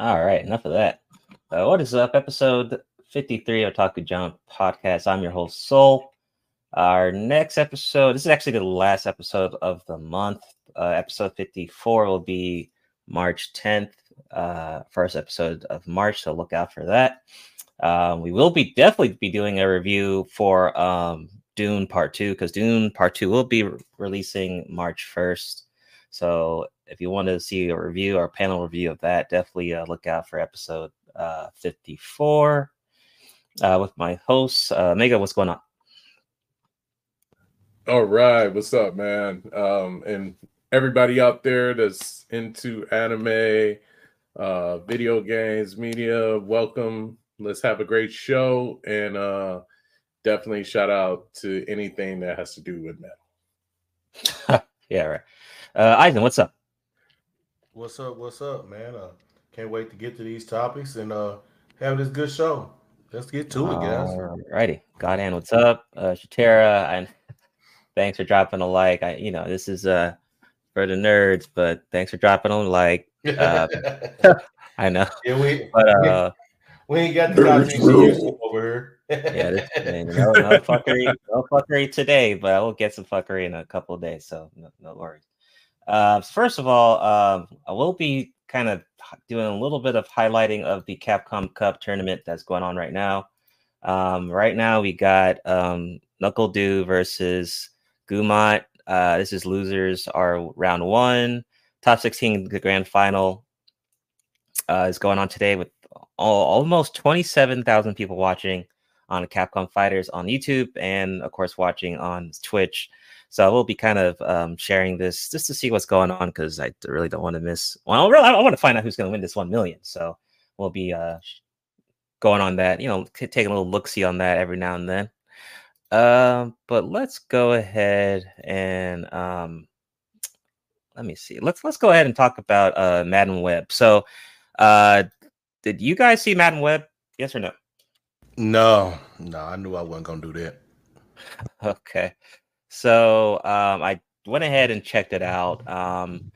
right, enough of that. Uh, what is up? Episode 53 of Otaku Jump podcast. I'm your host, Soul. Our next episode, this is actually the last episode of the month. Uh, episode 54 will be March 10th, uh, first episode of March, so look out for that. Um, we will be definitely be doing a review for um, Dune Part 2 because Dune Part 2 will be re- releasing March 1st. So if you want to see a review or a panel review of that, definitely uh, look out for episode uh, 54 uh, with my host, uh, Mega. What's going on? All right, what's up, man? Um, and everybody out there that's into anime, uh, video games, media, welcome. Let's have a great show, and uh, definitely shout out to anything that has to do with metal. yeah, right. Uh, Eisen, what's up? What's up? What's up, man? Uh, can't wait to get to these topics and uh, have this good show. Let's get to it, guys. Alrighty, Godhand, what's up? Uh, Shatera, and thanks for dropping a like. I, you know, this is uh for the nerds, but thanks for dropping a like. Uh, I know, yeah, we, but uh, we ain't got the topics over here. yeah, this, man, no, no fuckery, no fuckery today, but I will get some fuckery in a couple of days, so no, no worries. Uh, first of all, um, I will be kind of doing a little bit of highlighting of the Capcom Cup tournament that's going on right now. Um, right now, we got um, NuckleDu versus Gumot. Uh, this is losers are round one. Top 16, the grand final uh, is going on today with all, almost 27,000 people watching on Capcom Fighters on YouTube and, of course, watching on Twitch. So we'll be kind of um, sharing this just to see what's going on because I really don't want to miss. Well, really, I want to find out who's going to win this one million. So we'll be uh, going on that. You know, taking a little look see on that every now and then. Uh, but let's go ahead and um, let me see. Let's let's go ahead and talk about uh, Madame Web. So, uh, did you guys see Madame Web? Yes or no? No, no, I knew I wasn't gonna do that. Okay. So um, I went ahead and checked it out. Um,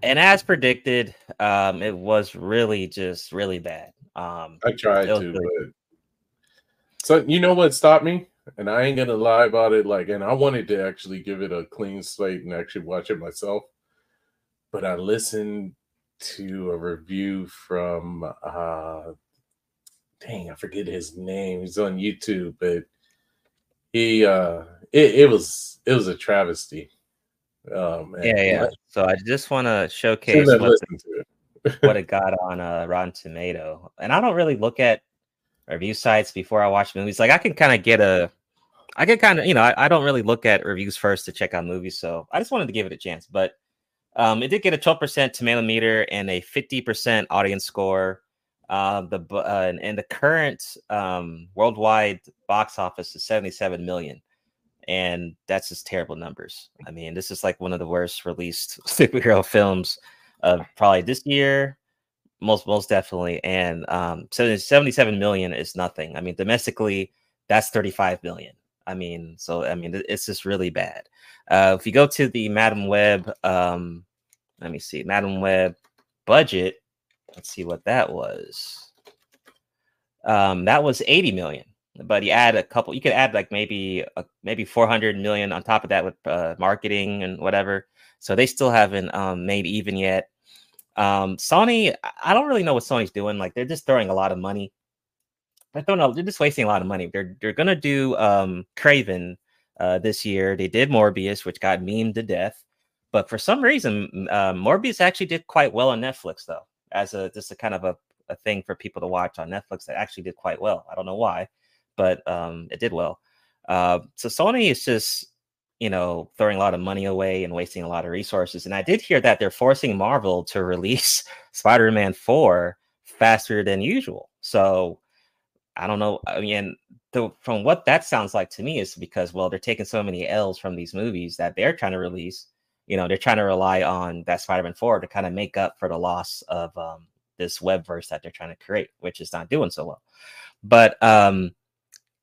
and as predicted, um, it was really just really bad. Um, I tried to, really- but so you know what stopped me? And I ain't gonna lie about it. Like, and I wanted to actually give it a clean slate and actually watch it myself. But I listened to a review from uh dang, I forget his name. He's on YouTube, but he uh it, it was it was a travesty. Um yeah, yeah. So I just want to showcase what, it. what it got on uh, Rotten Tomato. And I don't really look at review sites before I watch movies. Like I can kind of get a, I can kind of, you know, I, I don't really look at reviews first to check out movies. So I just wanted to give it a chance. But um, it did get a 12% tomato meter and a 50% audience score. Uh, the uh, and, and the current um, worldwide box office is 77 million, and that's just terrible numbers. I mean, this is like one of the worst released superhero films of probably this year, most most definitely. And um, so 77 million is nothing. I mean, domestically, that's 35 million. I mean, so I mean, it's just really bad. Uh, if you go to the Madame Web, um, let me see, Madame Web budget. Let's see what that was. Um, that was 80 million. But you add a couple, you could add like maybe maybe 400 million on top of that with uh, marketing and whatever. So they still haven't um, made even yet. Um, Sony, I- I don't really know what Sony's doing. Like they're just throwing a lot of money. They're throwing, a- they're just wasting a lot of money. They're they're gonna do um Kraven uh this year. They did Morbius, which got memed to death. But for some reason, uh, Morbius actually did quite well on Netflix, though, as a just a kind of a, a thing for people to watch on Netflix that actually did quite well. I don't know why, but um, it did well. Uh, so Sony is just you know throwing a lot of money away and wasting a lot of resources. And I did hear that they're forcing Marvel to release Spider-Man Four faster than usual. So I don't know. I mean, the, from what that sounds like to me is because well, they're taking so many L's from these movies that they're trying to release. You know, they're trying to rely on that Spider-Man Four to kind of make up for the loss of um, this web verse that they're trying to create, which is not doing so well. But um,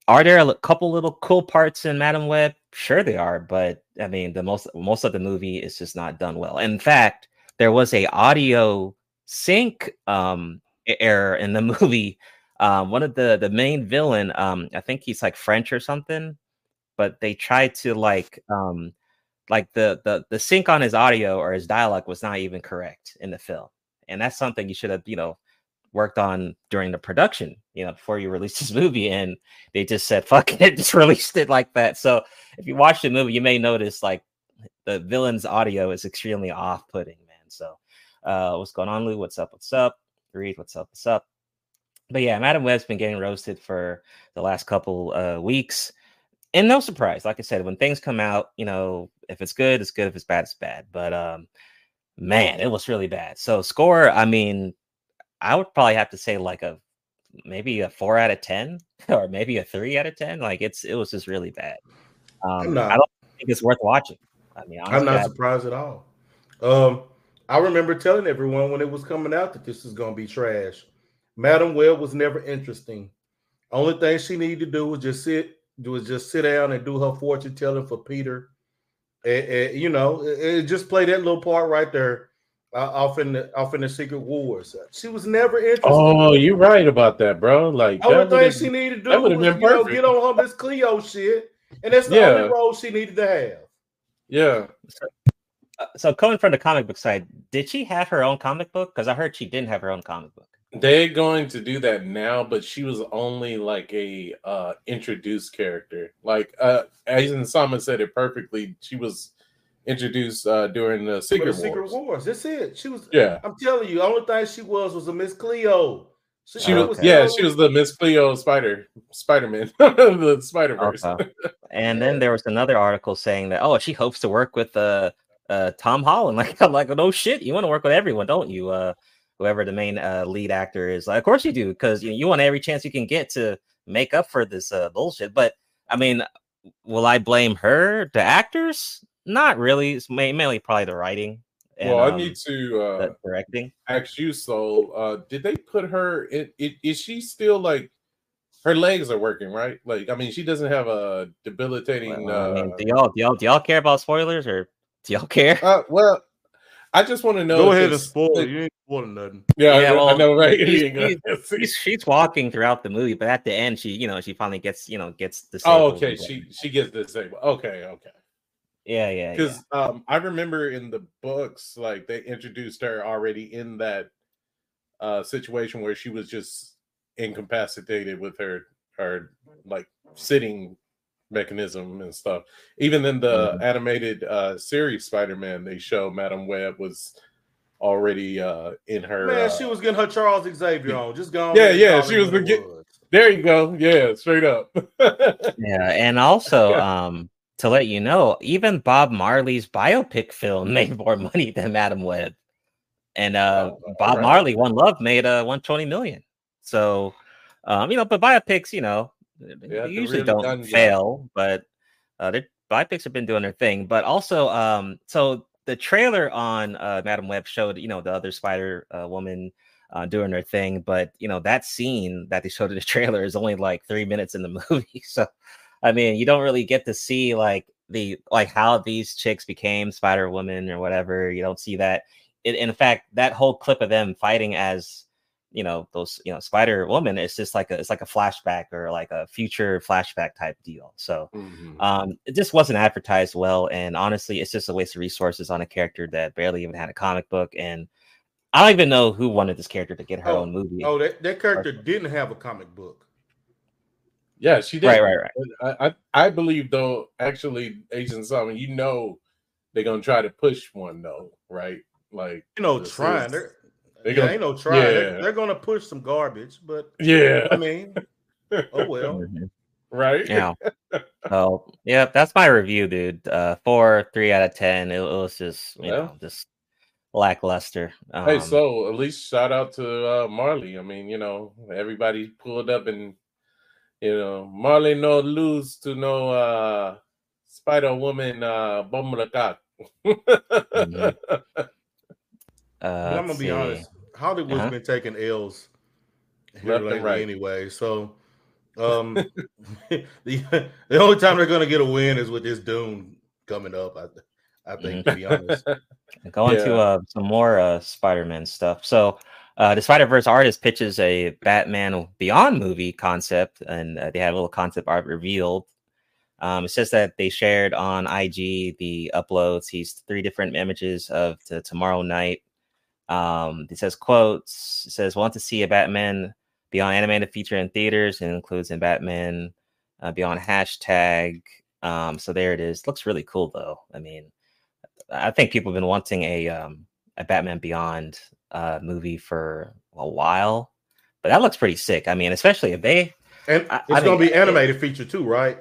are there a couple little cool parts in Madame Web? Sure, they are, but I mean, the most most of the movie is just not done well. In fact, there was a audio sync um, error in the movie. Um, one of the the main villain, um, I think he's like French or something, but they tried to like um like the the the sync on his audio or his dialogue was not even correct in the film, and that's something you should have you know worked on during the production, you know, before you released this movie, and they just said fuck it, just released it like that. So if you watch the movie, you may notice like the villain's audio is extremely off-putting, man. So uh what's going on, Lou? What's up? What's up? Reed, what's up? What's up? But yeah, Madame Web's been getting roasted for the last couple uh weeks. And no surprise, like I said, when things come out, you know, if it's good, it's good. If it's bad, it's bad. But um, man, it was really bad. So score, I mean, I would probably have to say like a maybe a four out of ten, or maybe a three out of ten. Like it's it was just really bad. Um, not- I don't think it's worth watching. I mean, I'm not surprised at all. Um, I remember telling everyone when it was coming out that this is going to be trash. Madame Web was never interesting. Only thing she needed to do was just sit, was just sit down and do her fortune telling for Peter. And, and, you know, it, it just play that little part right there, uh, off in the off in the Secret Wars. She was never interesting. Oh, you're right about that, bro. Like Only that thing would've- she needed to do, that do would've was been you know, get on her Miss Cleo shit, and that's the Yeah. only role she needed to have. yeah. uh, so coming from the comic book side, did she have her own comic book? Because I heard she didn't have her own comic book. They're going to do that now, but she was only like a uh introduced character. Like uh Aizen Sama said it perfectly. She was introduced uh during the Secret, the Secret Wars. Wars. That's it. She was. Yeah. I'm telling you, I only thing she was was a Miss Cleo. She Oh, was okay. yeah, she was the Miss Cleo Spider Spider Man, the Spider Verse. Okay. And then there was another article saying that oh, she hopes to work with uh, uh Tom Holland. Like I'm like, no shit, you want to work with everyone, don't you? Uh, whoever the main uh, lead actor is. Like, of course you do, because you, know, you want every chance you can get to make up for this uh, bullshit. But I mean, will I blame her? The actors? Not really. It's mainly probably the writing. And, well, I um, need to uh the directing. ask you, so uh did they put her in it is she still like her legs are working, right? Like I mean she doesn't have a debilitating Well, I mean, uh, do y'all do y'all do y'all care about spoilers or do y'all care? uh well I just want to know Go ahead and spoil it. You ain't spoiling nothing. Yeah, I Yeah, know- I well, know, right? he's- You he's- she's, she's walking throughout the movie, but at the end, she you know she finally gets you know gets the. Oh, okay. She she gets disabled. Okay, okay. Yeah yeah yeah. Because um, I remember in the books, like they introduced her already in that uh situation where she was just incapacitated with her her like sitting mechanism and stuff. Even in the Mhm. animated uh series Spider-Man, they show Madame Web was already uh in her Man, uh, she was getting her Charles Xavier on. Just go. Yeah, yeah, she was the it get- there you go. Yeah, straight up. Yeah, and also um to let you know, even Bob Marley's biopic film made more money than Madame Web. And uh Oh, Bob alright. Marley, One Love made uh 120 million. So um, you know, but biopics, you know, they Yeah, they usually really don't done fail, but uh their biopics have been doing their thing. But also um so the trailer on uh Madame Web showed, you know, the other spider uh, woman uh, doing her thing. But you know that scene that they showed in the trailer is only like three minutes in the movie, so I mean you don't really get to see like the like how these chicks became Spider Woman or whatever. You don't see that. It, in fact, that whole clip of them fighting as you know those you know Spider Woman is just like a it's like a flashback or like a future flashback type deal. So Mhm. um, it just wasn't advertised well, and honestly, it's just a waste of resources on a character that barely even had a comic book. And I don't even know who wanted this character to get her Oh, own movie. Oh, that, that character didn't have a comic book. Yeah, she did. right, right, right. I, I I believe though, actually, Aizen Sama, you know, they're gonna try to push one though, right? Like, You know, trying. is- They're, they yeah, gonna- ain't no trying. They're, they're gonna push some garbage, but yeah, I mean, oh well. Right. Yeah. So yeah, that's my review, dude. Uh, four, three out of ten. It, it was just you Well. know just lackluster. Um, Hey, so at least shout out to uh, Marley. I mean, you know, everybody pulled up and you know, Marley no lose to no uh Spider Woman uh Bomrakak. uh, But I'm gonna be see. honest. Hollywood's Uh-huh. been taking L's here Left lately right. anyway. So um the the only time they're gonna get a win is with this Dune coming up. I I think to be honest. Going to uh, some more uh, Spider-Man stuff. So, Uh, the Spider Verse artist pitches a Batman Beyond movie concept, and uh, they had a little concept art revealed. Um, it says that they shared on IG the uploads. He's three different images of the Tomorrow Knight. Um, it says quotes. It says want to see a Batman Beyond animated feature in theaters and includes in Batman uh, Beyond hashtag. Um, so there it is. Looks really cool though. I mean, I think people have been wanting a um, a Batman Beyond uh, movie for a while, but that looks pretty sick. I mean, especially if they and I- it's I gonna mean, be animated feature too, right?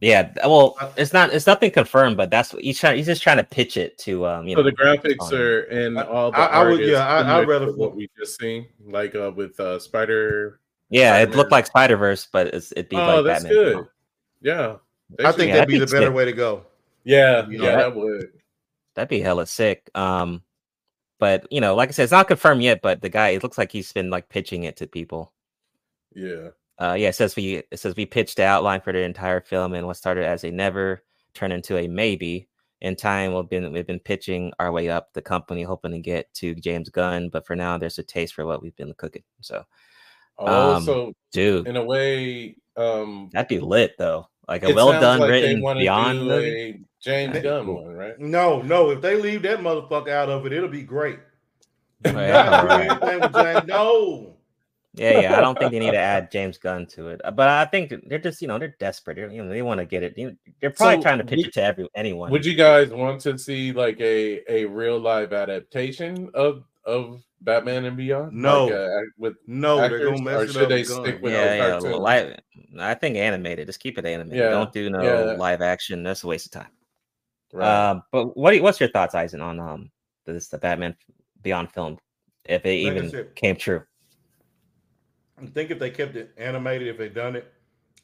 yeah. Well, it's not it's nothing confirmed, but that's what he's trying. He's just trying to pitch it to um. You So know, the graphics on- are and all the I- I would- yeah, I- I'd rather- what we just seen, like uh with uh Spider. yeah, it Spider-Man. looked like Spider Verse, but it's, it'd be Oh, like that's Batman. good. Yeah, They I think Yeah, that'd be the that'd be better sick. way to go. Yeah, You yeah, know, that would. That'd be hella sick. Um, but you know, like I said, it's not confirmed yet. But the guy, it looks like he's been like pitching it to people. Yeah. Uh, yeah, it says we it says we pitched the outline for the entire film and what started as a never turned into a maybe. In time, we've been we've been pitching our way up the company, hoping to get to James Gunn. But for now, there's a taste for what we've been cooking. So, Oh, Um, so dude, in a way, um, that'd be lit though. Like a it well done like they written Beyond do movie. James Gunn one, right? No, no. If they leave that motherfucker out of it, it'll be great. Yeah, not do alright. anything with James. No. Yeah, yeah. I don't think they need to add James Gunn to it, uh, but I think they're just you know they're desperate. They're, you know they want to get it. They're probably So, trying to pitch would- it to every anyone. Would you guys want to see like a a real live adaptation of of Batman and Beyond? No. like, uh, with No, they're actors, gonna mess or it should up. they with stick with yeah, yeah. cartoon? Live, I think animated. Just keep it animated. Yeah, Don't do no yeah. live action. That's a waste of time. Right. Um, but what do you- what's your thoughts, Eisen, on um this the Batman Beyond film, if it Like even said- came true? I think if they kept it animated, if they done it,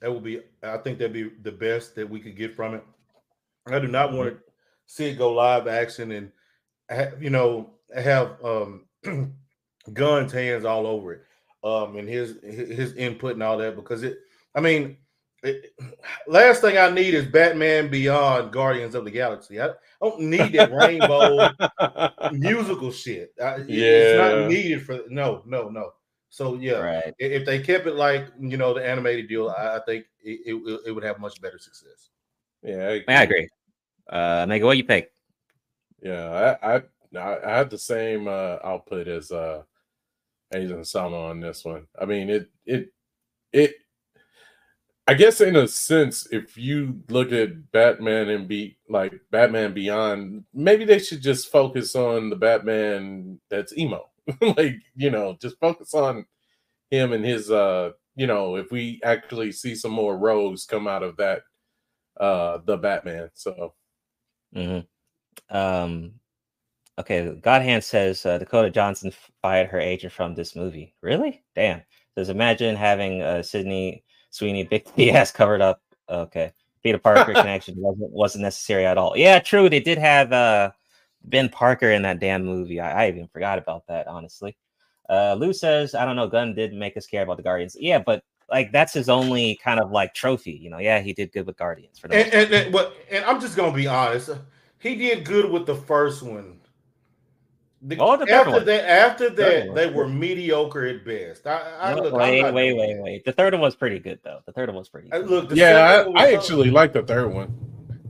that would be. I think that'd be the best that we could get from it. I do not want to see it go live action and ha- you know have um Gunn's hands all over it, um, and his his input and all that because it. I mean, it, last thing I need is Batman Beyond Guardians of the Galaxy. I don't need that rainbow musical shit. I, it- it's not needed for no, no, no. So yeah, Right. if they kept it like you know the animated deal, I, I think it, it, it would have much better success. yeah, Yeah, I agree. Uh, Mega, what you think? Yeah, I I, I had the same uh, output as uh, Aizen Sama on this one. I mean, it it it. I guess in a sense, if you look at Batman and be like Batman Beyond, maybe they should just focus on the Batman that's emo. like you know, just focus on him and his uh, you know, if we actually see some more rogues come out of that, uh, the Batman. So hmm Um, okay, Godhand says uh, Dakota Johnson fired her agent from this movie. Really? Damn. Says imagine having uh, Sydney Sweeney big ass covered up. Okay, Peter Parker connection wasn't wasn't necessary at all. Yeah, true. They did have uh Ben Parker in that damn movie. I, I even forgot about that. Honestly, uh, Lou says I don't know. Gunn did make us care about the Guardians. Yeah, but like that's his only kind of like trophy. You know, yeah, he did good with Guardians for the And and, and and I'm just gonna be honest. He did good with the first one. The- Oh, the third after one. that, after Third that, they were mediocre at best. I, I No, look, wait, not wait, wait, wait. The third one was pretty good though. The third one was pretty. I- Good. look, the yeah, I, I was so- actually like the third one.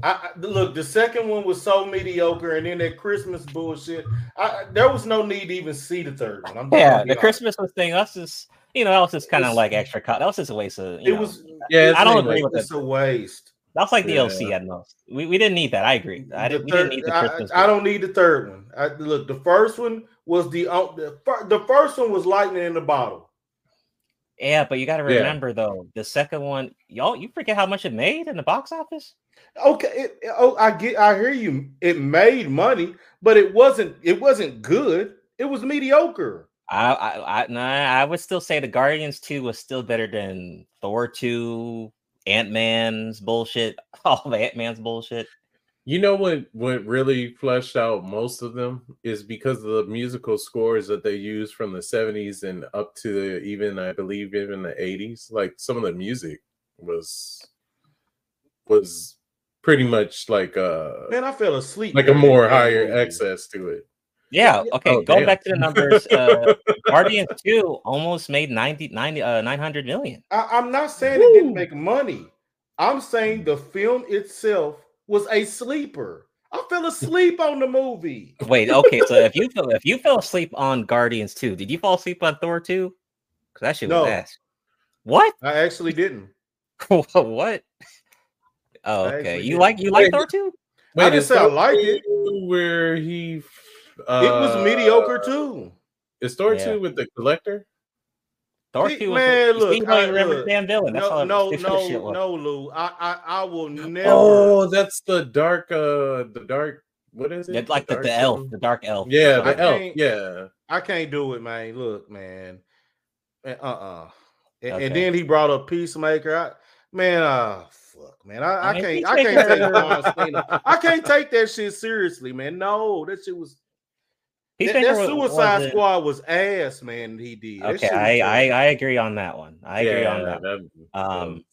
I, I- look, the second one was so mediocre, and then that Christmas bullshit. I, there was no need to even see the third one. I'm yeah, gonna the honest. Christmas was thing. That's just you know that was just kind of like extra cut. That was just a waste of. It know, was. Yeah, I don't agree with It's a waste. That was like Yeah. DLC at most. We, we didn't need that. I agree. I didn't, we didn't need the I, Christmas. I don't need the third one. I, look, the first one was the, uh, the fir- the first one was lightning in the bottle. yeah, but you got to Yeah. remember though, the second one, y'all, you forget how much it made in the box office. Okay, it, oh, I get, I hear you. It made money, but it wasn't. It wasn't good. It was mediocre. I, I, I, nah, I would still say the Guardians two was still better than Thor two, Ant Man's bullshit, all the Ant Man's bullshit. You know what? What really fleshed out most of them is because of the musical scores that they used from the '70s and up to the, even, I believe, even the '80s. Like some of the music was was pretty much like uh Man, I fell asleep. like a more higher access to it. Yeah. Okay. Oh, Going damn. back to the numbers, uh, Guardians 2 almost made 90, 90 uh, 900 million. I, I'm not saying it didn't make money. I'm saying the film itself was a sleeper. I fell asleep on the movie. Wait. Okay. So if you fell, if you fell asleep on Guardians 2, did you fall asleep on Thor 2? Because that shit was No. ass. What? I actually didn't. what? Oh, okay. You did. like you like Wait, Thor 2? I didn't say I Thor liked it. Where he, uh, it was mediocre too. Is Thor Yeah. two with the collector? Thor 2 was man, you look, see, you don't I- even remember look, the damn villain. That's No, all no, no, no, Lou. I, I, I will never. Oh, that's the dark. Uh, the dark. What is it? Yeah, like the, dark the elf, the dark elf. Yeah, I the elf. Yeah. I can't do it, man. Look, man. Uh uh And, Okay. and then he brought up Peacemaker. I, man, uh fuck, man. I, I, I mean, can't I can't take John Cena. I can't take that shit seriously, man. No, that shit was that, Peacemaker that Suicide wasn't- Squad was ass, man. He did. Okay, I, I. I agree on that one. I agree on that. that- Um,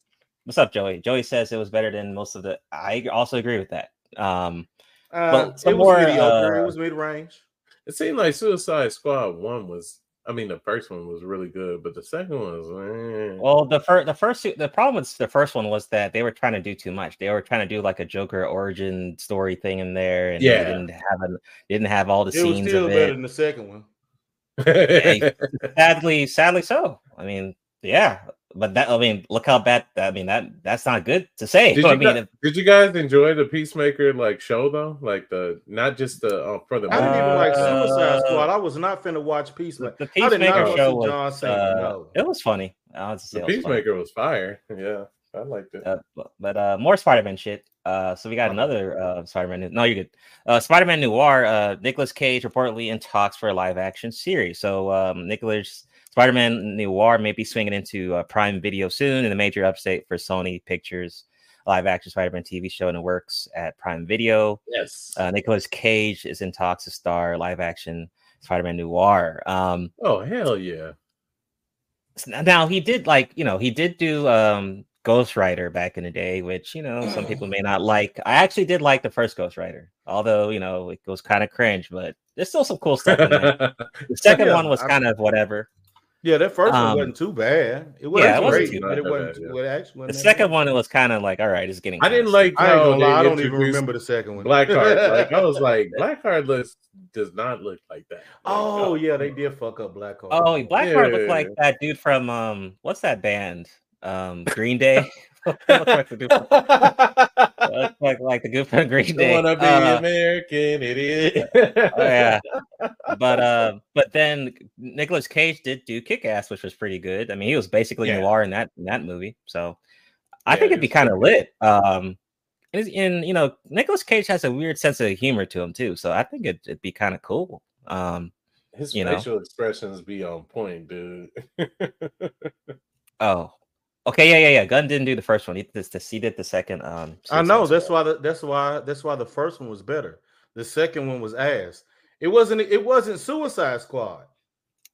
what's up, Joey? Joey says it was better than most of the. I also agree with that. Um, Uh, but some it was more, mediocre. uh, it was mid range. it seemed like Suicide Squad one was. I mean, the first one was really good, but the second one was. eh. well, the first, the first, the problem with the first one was that they were trying to do too much. They were trying to do like a Joker origin story thing in there, and Yeah. they didn't have a, didn't have all the It was still of better than the second one. Sadly, sadly so. I mean, yeah, but that I mean, look how bad. I mean that that's not good to say. Did I you, mean, guys, if- did you guys enjoy the Peacemaker like show though? Like the not just the uh, for the I didn't even like Suicide Uh, Squad. I was not finna watch the, Peacemaker. the I did not Peacemaker show was John Cena. uh, no. it was funny. I would say the it was funny. Peacemaker was fire. Yeah, I liked it. Uh, but, but uh, more Spider-Man shit. Uh, so we got another uh, Spider-Man. No, you're good. Uh, Spider-Man Noir. Uh, Nicolas Cage reportedly in talks for a live-action series. So um, Nicolas Spider-Man Noir may be swinging into uh, Prime Video soon, and a major update for Sony Pictures live-action Spider-Man TV show in the works at Prime Video. Yes. Uh, Nicolas Cage is in talks to star live-action Spider-Man Noir. Um, oh hell yeah. now he did like you know he did do um Ghost Rider back in the day, which you know some people may not like. I actually did like the first Ghost Rider, although you know it was kind of cringe, but there's still some cool stuff in there. The second Yeah, one was I- kind of whatever. Yeah, that first Um, one wasn't too bad. It wasn't yeah, it wasn't great, too but it wasn't. yeah. It actually The wasn't that second bad. one it was kind of like all right, it's getting. I didn't like I ain't gonna lie. I don't even remember the second one. Blackheart. like I was like, Blackheart looks does not look like that. oh yeah, they did fuck up Blackheart. Oh, Blackheart looked Yeah. like that dude from um, what's that band? Um, Green Day. Looked like the from- looked like like the Green Day. wanna be Uh, American idiot. oh, yeah. but uh but then Nicolas Cage did do kick ass, which was pretty good. I mean, he was basically Yeah. noir in that in that movie. So I Yeah, think it it'd be kind of lit. Um and, and you know, Nicolas Cage has a weird sense of humor to him too. So I think it'd, it'd be kind of cool. Um His You know? facial expressions be on point, dude. oh. Okay, yeah, yeah, yeah. Gunn didn't do the first one. He did this he did the second um I know. That's Squad. why. The, that's why. That's why the first one was better. The second one was ass. It wasn't. It wasn't Suicide Squad.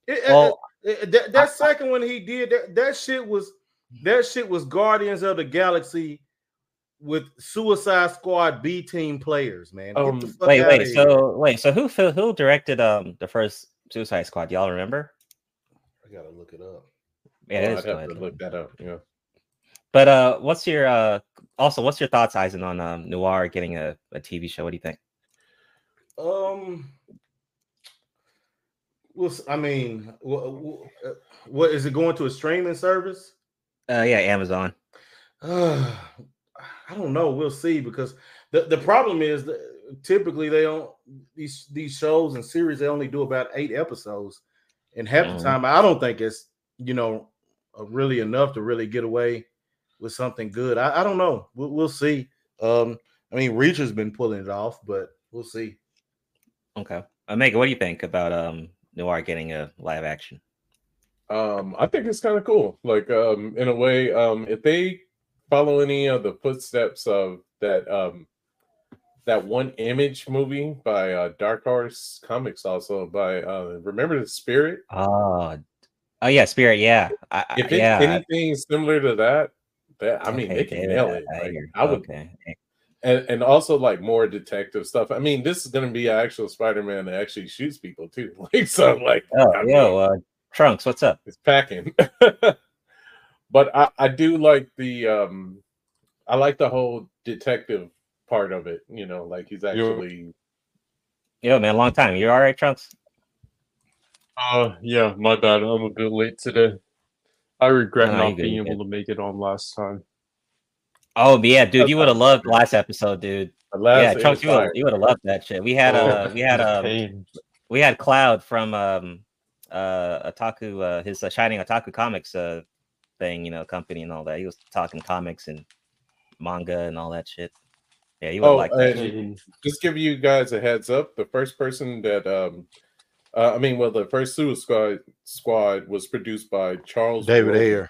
It, it- Well, it- that, that second one he did that, that shit was that shit was Guardians of the Galaxy with Suicide Squad B team players, man. Um, wait, wait. So wait, so who who directed um the first Suicide Squad? Y'all remember? I gotta look it up. Yeah, it is I'd have to look that up. Yeah. But uh, what's your uh? Also, what's your thoughts, Eisen, on um, Noir getting a, a TV show? What do you think? Um, what's I mean, what, what is it going to a streaming service? Uh, yeah, Amazon. Uh, I don't know. We'll see because the, the problem is that typically they don't these these shows and series they only do about eight episodes, and half Mhm. the time I don't think it's you know uh, really enough to really get away with something good. I, I don't know. We'll, we'll see. Um, I mean, Reacher's been pulling it off, but we'll see. Okay, uh, Megan, what do you think about um Noir getting a live action? Um, I think it's kind of cool. Like, um, in a way, um, if they follow any of the footsteps of that, um, that one image movie by uh, Dark Horse Comics, also by uh, Remember the Spirit. Oh, oh yeah, Spirit. Yeah, I, I- If it's yeah. anything similar to that, that I mean, okay, they can David, nail it. I Like, I would, Okay. and and also like more detective stuff. I mean, this is going to be an actual Spider-Man that actually shoots people too. Like so, like Oh, I yo, uh, Trunks, what's up? it's packing. but I, I do like the um I like the whole detective part of it, you know, like he's actually Yo, man, long time. You all right, Trunks? Uh, yeah, my bad. I'm a bit late today. I regret No, not being you able to make it on last time. Oh, yeah, dude, you would have loved last episode, dude. yeah, Trunks, you would you would have loved that shit. We had Oh, uh, we had a um, we had Cloud from um, uh, Otaku, uh, his uh, Shining Otaku Comics uh thing, you know, company and all that. He was talking comics and manga and all that shit. Yeah, you would Oh, like that. just give you guys a heads up. The first person that um uh, I mean, well, the first Suicide Squad, squad was produced by Charles David Roven. Ayer.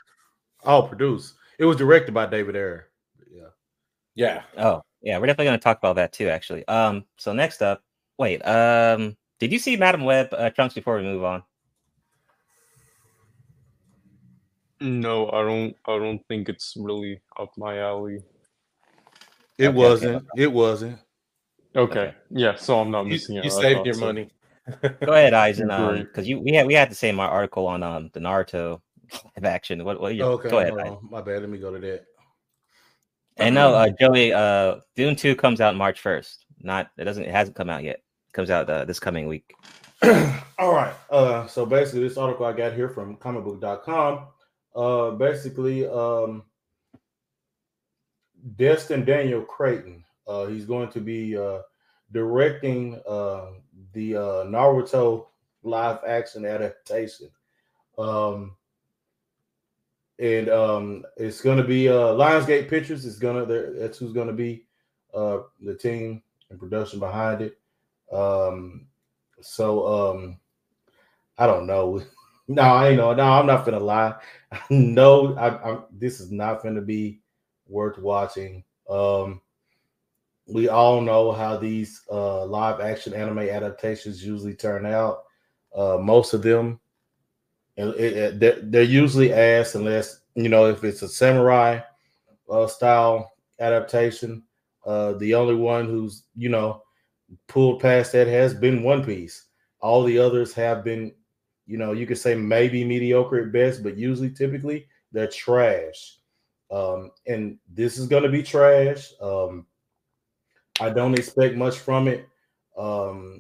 Oh, produced. It was directed by David Ayer. Yeah. Yeah, Oh, yeah, we're definitely gonna talk about that too, actually. Um, so next up, wait, um, did you see Madame Web, uh, Trunks? Before we move on, No, I don't. I don't think it's really up my alley. It Okay, wasn't. It wasn't. Okay, Okay. yeah. So I'm not you, missing out. you saved thought your so. money. Go ahead, Eisen, um, because you we had we had the same article on um the Naruto live action. What what? You, Okay. go ahead, on. My bad. Let me go to that. And no, uh, Joey, uh, Dune Two comes out March first. Not it doesn't it hasn't come out yet. It comes out uh, this coming week. All right. Uh, so basically, this article I got here from comicbook.com. Uh, basically, um, Destin Daniel Cretton. Uh, he's going to be uh, directing uh, the uh, Naruto live action adaptation. Um, and um, it's going to be uh, Lionsgate Pictures. Is gonna that's who's going to be uh, the team and production behind it. Um, so um, I don't know. No, I ain't know. No, I'm not gonna lie. no, I, I'm. This is not gonna be worth watching. Um, we all know how these uh, live action anime adaptations usually turn out. Uh, most of them, it, it, they're, they're usually ass unless you know if it's a samurai uh, style adaptation. Uh, the only one who's you know pulled past that has been One Piece. All the others have been, you know, you could say maybe mediocre at best, but usually, typically, they're trash. Um, and this is going to be trash. Um, I don't expect much from it. Um,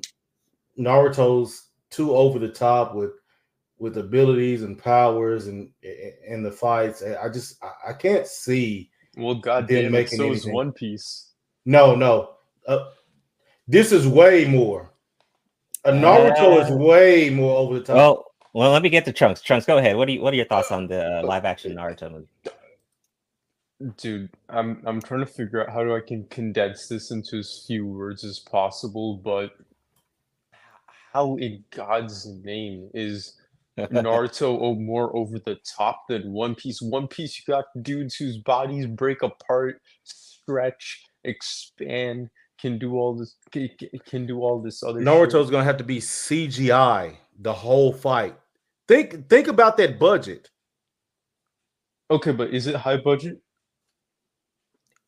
Naruto's too over the top with with abilities and powers and and the fights. I just I, I can't see. Well, Didn't goddamn, make it, so is. One Piece. No, no. Uh, this is way more. A Naruto is Uh, way more over the top. Well, well, let me get to Trunks. Trunks, go ahead. What are you, what are your thoughts on the uh, live action Naruto movie? Dude, I'm I'm trying to figure out how do I can condense this into as few words as possible, but how in God's name is Naruto more over the top than One Piece? One Piece, you got dudes whose bodies break apart, stretch, expand, can do all this, can, do all this other. shit. Naruto's gonna have to be CGI the whole fight. Think think about that budget. Okay, but is it high budget?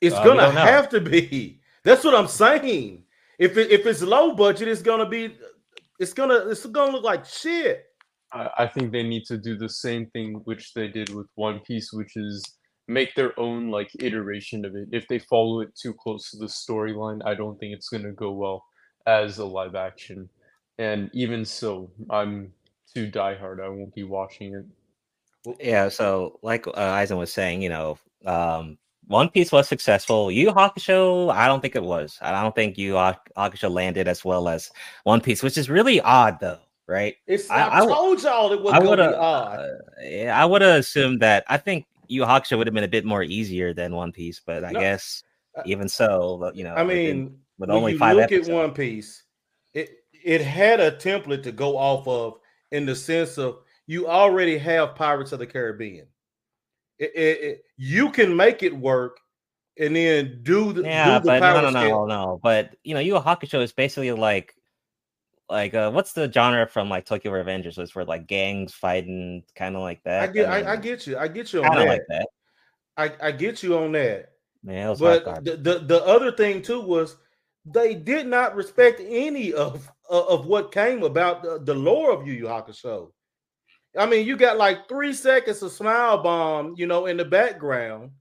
It's Uh, gonna have to be. That's what I'm saying. If it, if it's low budget, it's gonna be. It's gonna it's gonna look like shit. I, I think they need to do the same thing which they did with One Piece, which is make their own like iteration of it. If they follow it too close to the storyline, I don't think it's gonna go well as a live action. And even so, I'm too diehard. I won't be watching it. Yeah, so like uh, Eisen was saying, you know, um, One Piece was successful. Yu Hakusho, I don't think it was. I don't think Yu Hakusho landed as well as One Piece, which is really odd, though, right? It's I- I, told y'all it was gonna would be odd. yeah, I would have assumed that. I think Yu Yu Hakusho would have been a bit more easier than One Piece, but I No, guess uh, even so, you know, I mean, with only you five look episodes. at One Piece, it it had a template to go off of in the sense of you already have Pirates of the Caribbean. It, it, it- you can make it work and then do the yeah, do the but no, no, no, no. But you know, Yu Hakusho is basically like, like, uh, what's the genre from like Tokyo Revengers? Was where like gangs fighting, kind of like that. I get, I, mean, I get you, I get you on that. like that. I, I get you on that. Man, it was But the, the the other thing too was they did not respect any of of of what came about the, the lore of Yu Yu Hakusho. I mean, you got like three seconds of smile bomb, you know, in the background.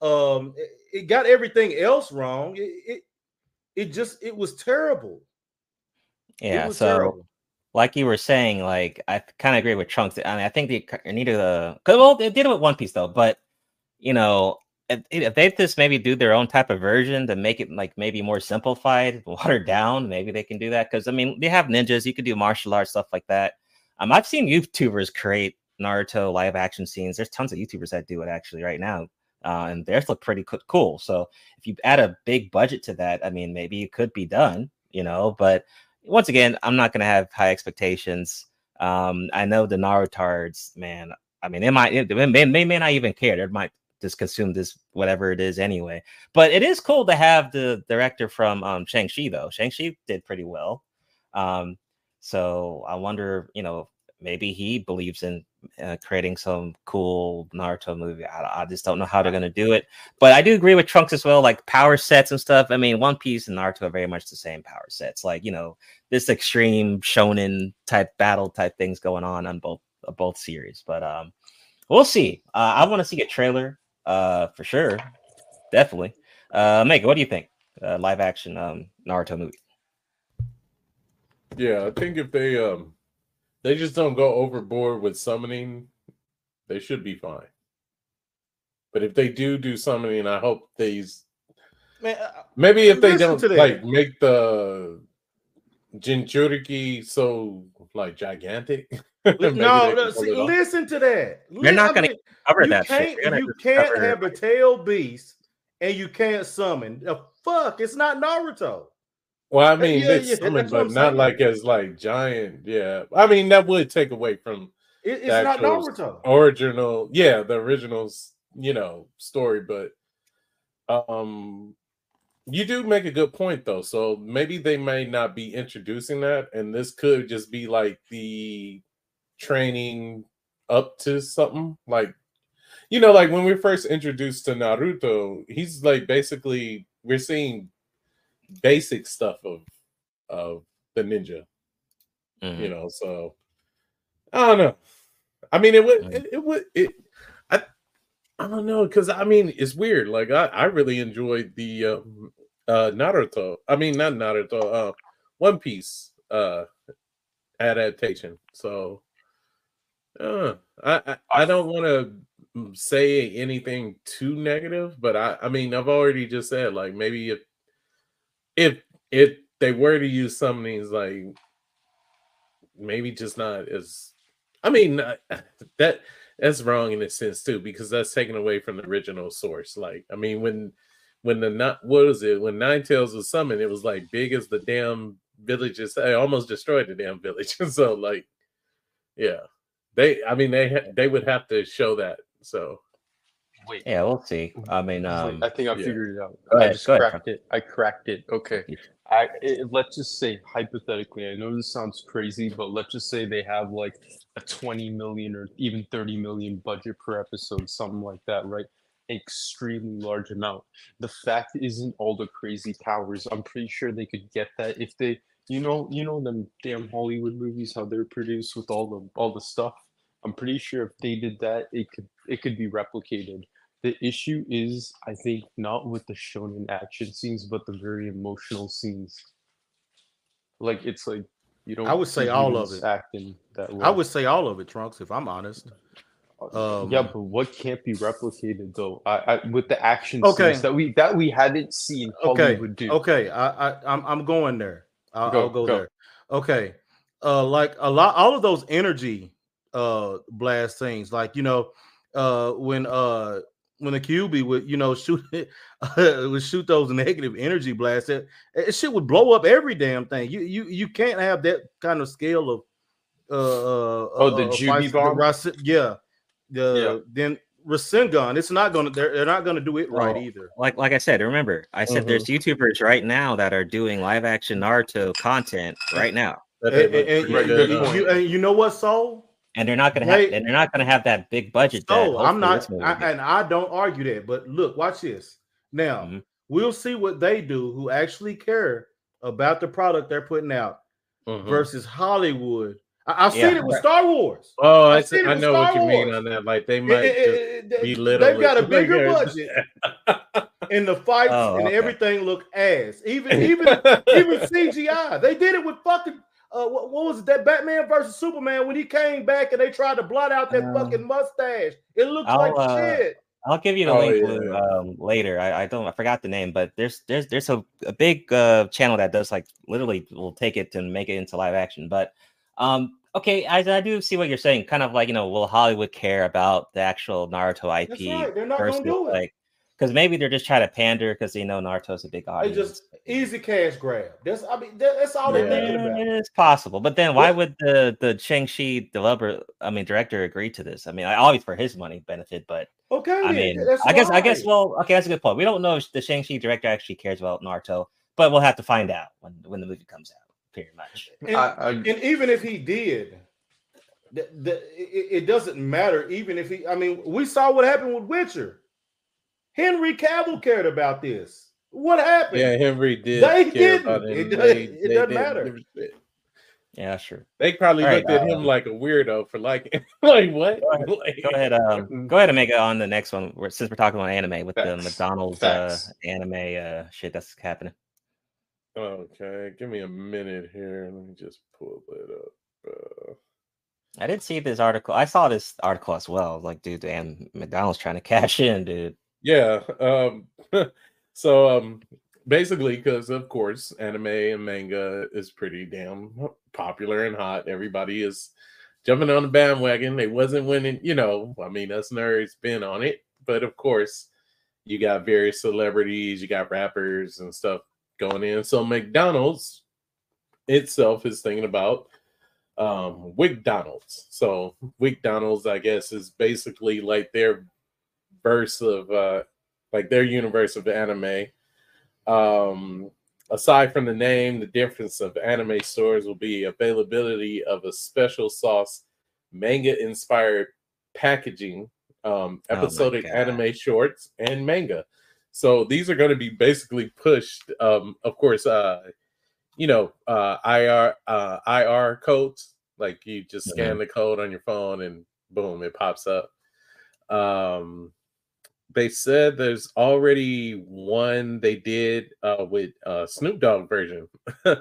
Um, it, it got everything else wrong. It, it it just it was terrible. Yeah, was so terrible. like you were saying, like I kind of agree with Trunks. I mean, I think they needed a cause, well, they did it with One Piece though, but you know, if, if they just maybe do their own type of version to make it like maybe more simplified, watered down, maybe they can do that. Because I mean, they have ninjas, you could do martial arts stuff like that. Um, I've seen YouTubers create Naruto live action scenes. There's tons of YouTubers that do it actually right now, uh, and theirs look pretty co- cool. So if you add a big budget to that, I mean, maybe it could be done, you know. But once again, I'm not gonna have high expectations. Um, I know the Narutards, man. I mean, they might, they may, they may not even care. They might just consume this whatever it is anyway. But it is cool to have the director from um, Shang-Chi though. Shang-Chi did pretty well. Um, so I wonder, you know, maybe he believes in uh, creating some cool Naruto movie. I, I just don't know how they're gonna do it. But I do agree with Trunks as well, like power sets and stuff. I mean, One Piece and Naruto are very much the same power sets. Like you know, this extreme shonen type battle type things going on on both uh, both series. But um, we'll see. Uh, I want to see a trailer uh for sure, definitely. Uh, Meg, what do you think? Uh, live action um Naruto movie. Yeah, I think if they um they just don't go overboard with summoning, they should be fine. But if they do do summoning, I hope these Man, uh, maybe if they don't like make the Jinchuriki so like gigantic. no, no see, listen to that. They're not I gonna mean, Cover you that can't shit. You can't cover- have a tail beast and you can't summon. The fuck, it's not Naruto. Well, I mean, Yeah, yeah, but not saying. like as like giant. Yeah, I mean that would take away from It- it's not Naruto. original yeah the original's you know story but um you do make a good point though so maybe they may not be introducing that and this could just be like the training up to something like you know like when we're first introduced to naruto he's like basically we're seeing basic stuff of of the ninja Mhm. you know so i don't know i mean it would Mm. it, it would it i i don't know because i mean it's weird like i i really enjoyed the um uh naruto i mean not naruto uh one piece uh adaptation so uh i i, I don't want to say anything too negative but i i mean i've already just said like maybe if if if they were to use some of these like maybe just not as i mean that that's wrong in a sense too because that's taken away from the original source. Like i mean when when the not what was it? When nine tails was summoned it was like big as the damn villages i almost destroyed the damn village. So like yeah. They i mean they they would have to show that so Wait. Yeah, we'll see. I mean, um, I think I yeah. figured it out. Go I ahead, just go ahead, cracked it. I cracked it. Okay. I it, let's just say hypothetically. I know this sounds crazy, but let's just say they have like a 20 million or even 30 million budget per episode, something like that, right? Extremely large amount. The fact isn't all the crazy powers. I'm pretty sure they could get that if they, you know, you know them damn Hollywood movies how they're produced with all the all the stuff. I'm pretty sure if they did that, it could it could be replicated. The issue is, I think, not with the shonen action scenes, but the very emotional scenes. Like it's like you don't. I would say all of it. acting that way. I would say all of it, Trunks, if I'm honest. Um, yeah, but what can't be replicated though? I, I with the action Okay. scenes that we that we hadn't seen Okay, Hollywood do. Okay, I, I I'm I'm going there. I'll Go, I'll go, go. there. Okay, uh, like a lot, all of those energy uh blast things, like you know, uh, when uh when the Kyuubi would you know shoot would shoot those negative energy blasts, it, it shit would blow up every damn thing. You you you can't have that kind of scale of uh, uh Oh, the uh, Juby fights- the bomb? Rasen- yeah, then Rasengan. It's not gonna they're, they're not gonna do it right Oh. either. like like I said, remember I said there's YouTubers right now that are doing live action Naruto content right now, that And, and- pretty Right, good good on. and you, and you know what, Soul? And they're not gonna have and they're not gonna have that big budget. That So I'm not, I, and I don't argue that. But look, watch this. Now Mhm. we'll see what they do who actually care about the product they're putting out Mhm. versus Hollywood. I, I've Yeah. seen it with Star Wars. Oh, I, I've seen it I with know what Star you mean on that. Like they might it- just it- it- belittle they've got a bigger Like, budget, and the fights Oh, and okay. everything look ass. Even even even CGI. They did it with fucking uh, what, what was it, that Batman versus Superman when he came back and they tried to blot out that Um, fucking mustache. It looks I'll, like uh, shit. I'll give you the Oh, link yeah. Lou, um, later. I, I don't I forgot the name, but there's there's there's a, a big uh, channel that does like literally will take it and make it into live action. But um, okay, I, I do see what you're saying. Kind of like you know, will Hollywood care about the actual Naruto IP? That's right. They're not versus, gonna do it. like because maybe they're just trying to pander because they know Naruto's a big They audience. just easy cash grab. That's I mean that, that's all they're thinking about. It is possible, but then why What- would the the Shang-Chi developer, I mean director, agree to this? I mean, I always for his money benefit, but Okay, I mean, I guess, I guess, well, okay, that's a good point. We don't know if the Shang-Chi director actually cares about Naruto, but we'll have to find out when when the movie comes out. Pretty much. And, I, I, and even if he did, the, the, it, it doesn't matter. Even if he, I mean, we saw what happened with Witcher. Henry Cavill cared about this. What happened? yeah, Henry did. They care didn't. about It doesn't- they- it they doesn't didn't matter. give a shit. Yeah, sure. They probably All right, looked at him um, like a weirdo for like, like what? Go ahead. Like- Go ahead, um, go ahead and make it on the next one. Where, since we're talking about anime with the Facts. McDonald's uh, anime uh, shit that's happening. Okay, give me a minute here. Let me just pull it up. Uh, I didn't see this article. I saw this article as well. Like, dude, and McDonald's trying to cash in, dude. Yeah. Um, so um, basically, because of course, anime and manga is pretty damn popular and hot. Everybody is jumping on the bandwagon. They wasn't winning, you know. I mean, us nerds been on it, but of course, you got various celebrities, you got rappers and stuff going in. So McDonald's itself is thinking about um McDonald's. So McDonald's, I guess, is basically like their verse of uh like their universe of anime. Um aside from the name, the difference of anime stores will be availability of a special sauce manga inspired packaging, um Oh episodic God. anime shorts and manga. So these are going to be basically pushed um of course uh you know uh IR uh IR codes like you just scan the code on your phone and boom it pops up. Um they said there's already one they did uh with uh Snoop Dogg version. uh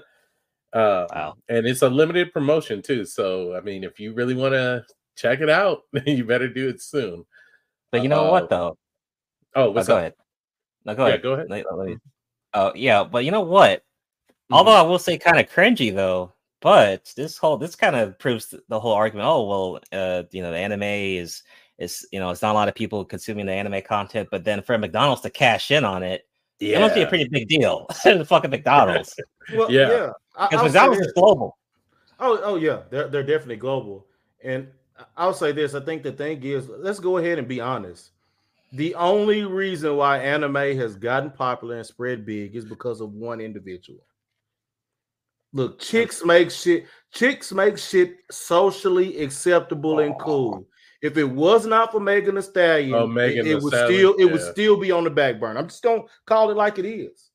Wow. and it's a limited promotion too. So I mean if you really want to check it out, you better do it soon. But you know Uh, what, though? Oh, Oh, what's go up? ahead. No, go Yeah, ahead. go ahead. Let- let me- Oh, yeah, but you know what? Mm-hmm. Although I will say kind of cringy though, but this whole this kind of proves the whole argument. Oh well, uh, you know, the anime is is you know, it's not a lot of people consuming the anime content, but then for McDonald's to cash in on it, it must be a pretty big deal. the fucking McDonald's Well, Yeah. yeah. Because I'll McDonald's is global. Oh, oh yeah, they're they're definitely global. And I'll say this: I think the thing is, let's go ahead and be honest. The only reason why anime has gotten popular and spread big is because of one individual. Look, chicks make shit. Chicks make shit socially acceptable and cool. If it was not for Megan Thee Stallion, Oh, it- Megan it, Thee would Stallion, still it would still be on the back burner. I'm just gonna call it like it is.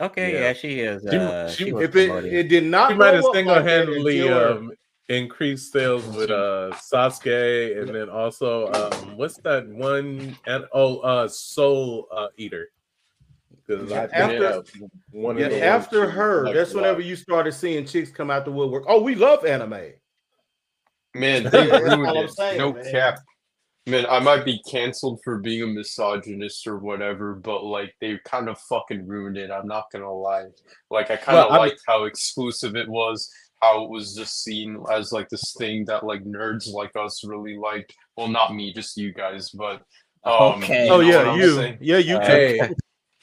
Okay, Yeah. yeah, she is. She- Uh, she- she, was If it, it did not, She might have blow up like that single-handedly until um, increased sales with uh Sasuke, and then also um, what's that one? And oh, uh, Soul uh, Eater. Because Yeah, I think after- one Yeah, of the ones after her, that's whenever you started seeing chicks come out the woodwork. Oh, we love anime. Man, they ruined all it. saying, no man. cap. Man, I might be canceled for being a misogynist or whatever, but like they kind of fucking ruined it. I'm not gonna lie. Like I kind of Well, I mean- liked how exclusive it was, how it was just seen as like this thing that like nerds like us really liked. Well, not me, just you guys, but um, Okay. Oh yeah, you, yeah, you. Uh, too.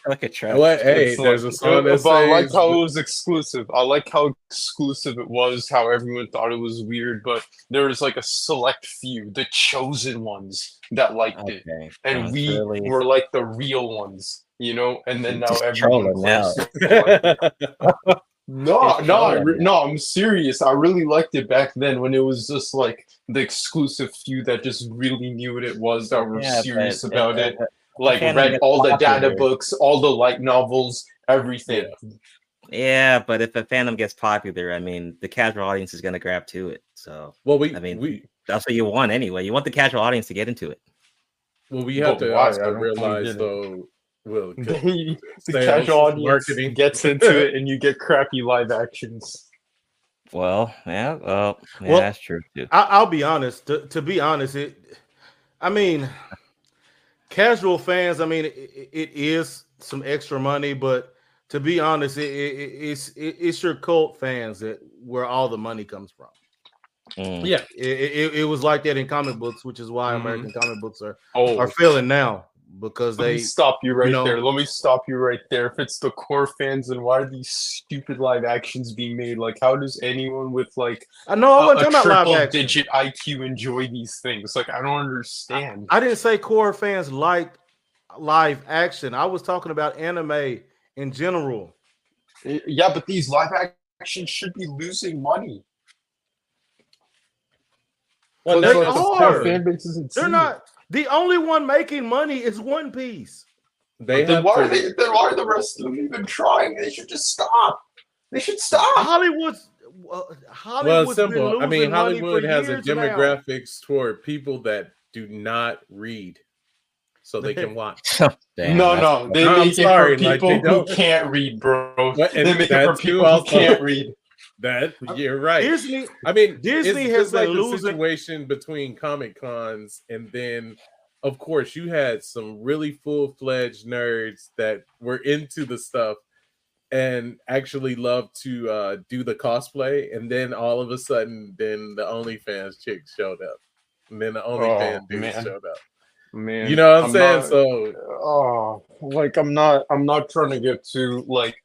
Hey, Look at Trev. what? Hey, It's there's a like- song that but I like how it was exclusive. I like how exclusive it was, how everyone thought it was weird, but there was like a select few, the chosen ones that liked it. And that's we really- were like the real ones, you know, and then now Just everyone now. claims- No, Just no, I re- no, I'm serious. I really liked it back then when it was just like the exclusive few that just really knew what it was that were Yeah, serious but- about but- it. But- like read gets all the data books, all the light novels, everything. Yeah, but if a fandom gets popular, I mean, the casual audience is going to grab to it. So Well, we I mean, we that's what you want anyway. You want the casual audience to get into it. well we have But to why? I also I realize get it. though. Well, 'cause the Sales, casual audience marketing. gets into it, and you get crappy live actions. Well, yeah, well, yeah, Well, that's true too. I, I'll be honest. To, to be honest, it. I mean, casual fans. I mean, it, it- it is some extra money, but to be honest, it, it, it- it's it, it's your cult fans that where all the money comes from. Mm. yeah, It, it, it was like that in comic books, which is why Mhm. American comic books are Oh, are failing now because Let they. me stop you right know- there. Let me stop you right there. If it's the core fans, then why are these stupid live actions being made? Like, how does anyone with like I know I a, wasn't a talking about triple live action. digit IQ enjoy these things? Like, I don't understand. I didn't say core fans like live action. I was talking about anime in general. yeah, but these live actions should be losing money. well, They that's like, not the the are. fan base isn't They're seeing not the only one making money is One Piece. They it. Then have why are to- they? Then why are the rest of them even trying? They should just stop. They should stop. Hollywood's uh, well, Hollywood's it's been simple. I mean, Hollywood has a years now. demographics toward people that do not read, so they can watch. Damn, no, that's- no, they I'm make sorry, it for like, people they who can't read, bro. What- they make it for people who can't read. That you're right. Disney, I mean, Disney it's has just like been the losing- situation between Comic Cons, and then, of course, you had some really full fledged nerds that were into the stuff and actually loved to uh, do the cosplay, and then all of a sudden, then the OnlyFans chicks showed up, and then the OnlyFans Oh, dudes man. showed up. Man, You know what I'm, I'm saying? not- so oh like i'm not i'm not trying to get too like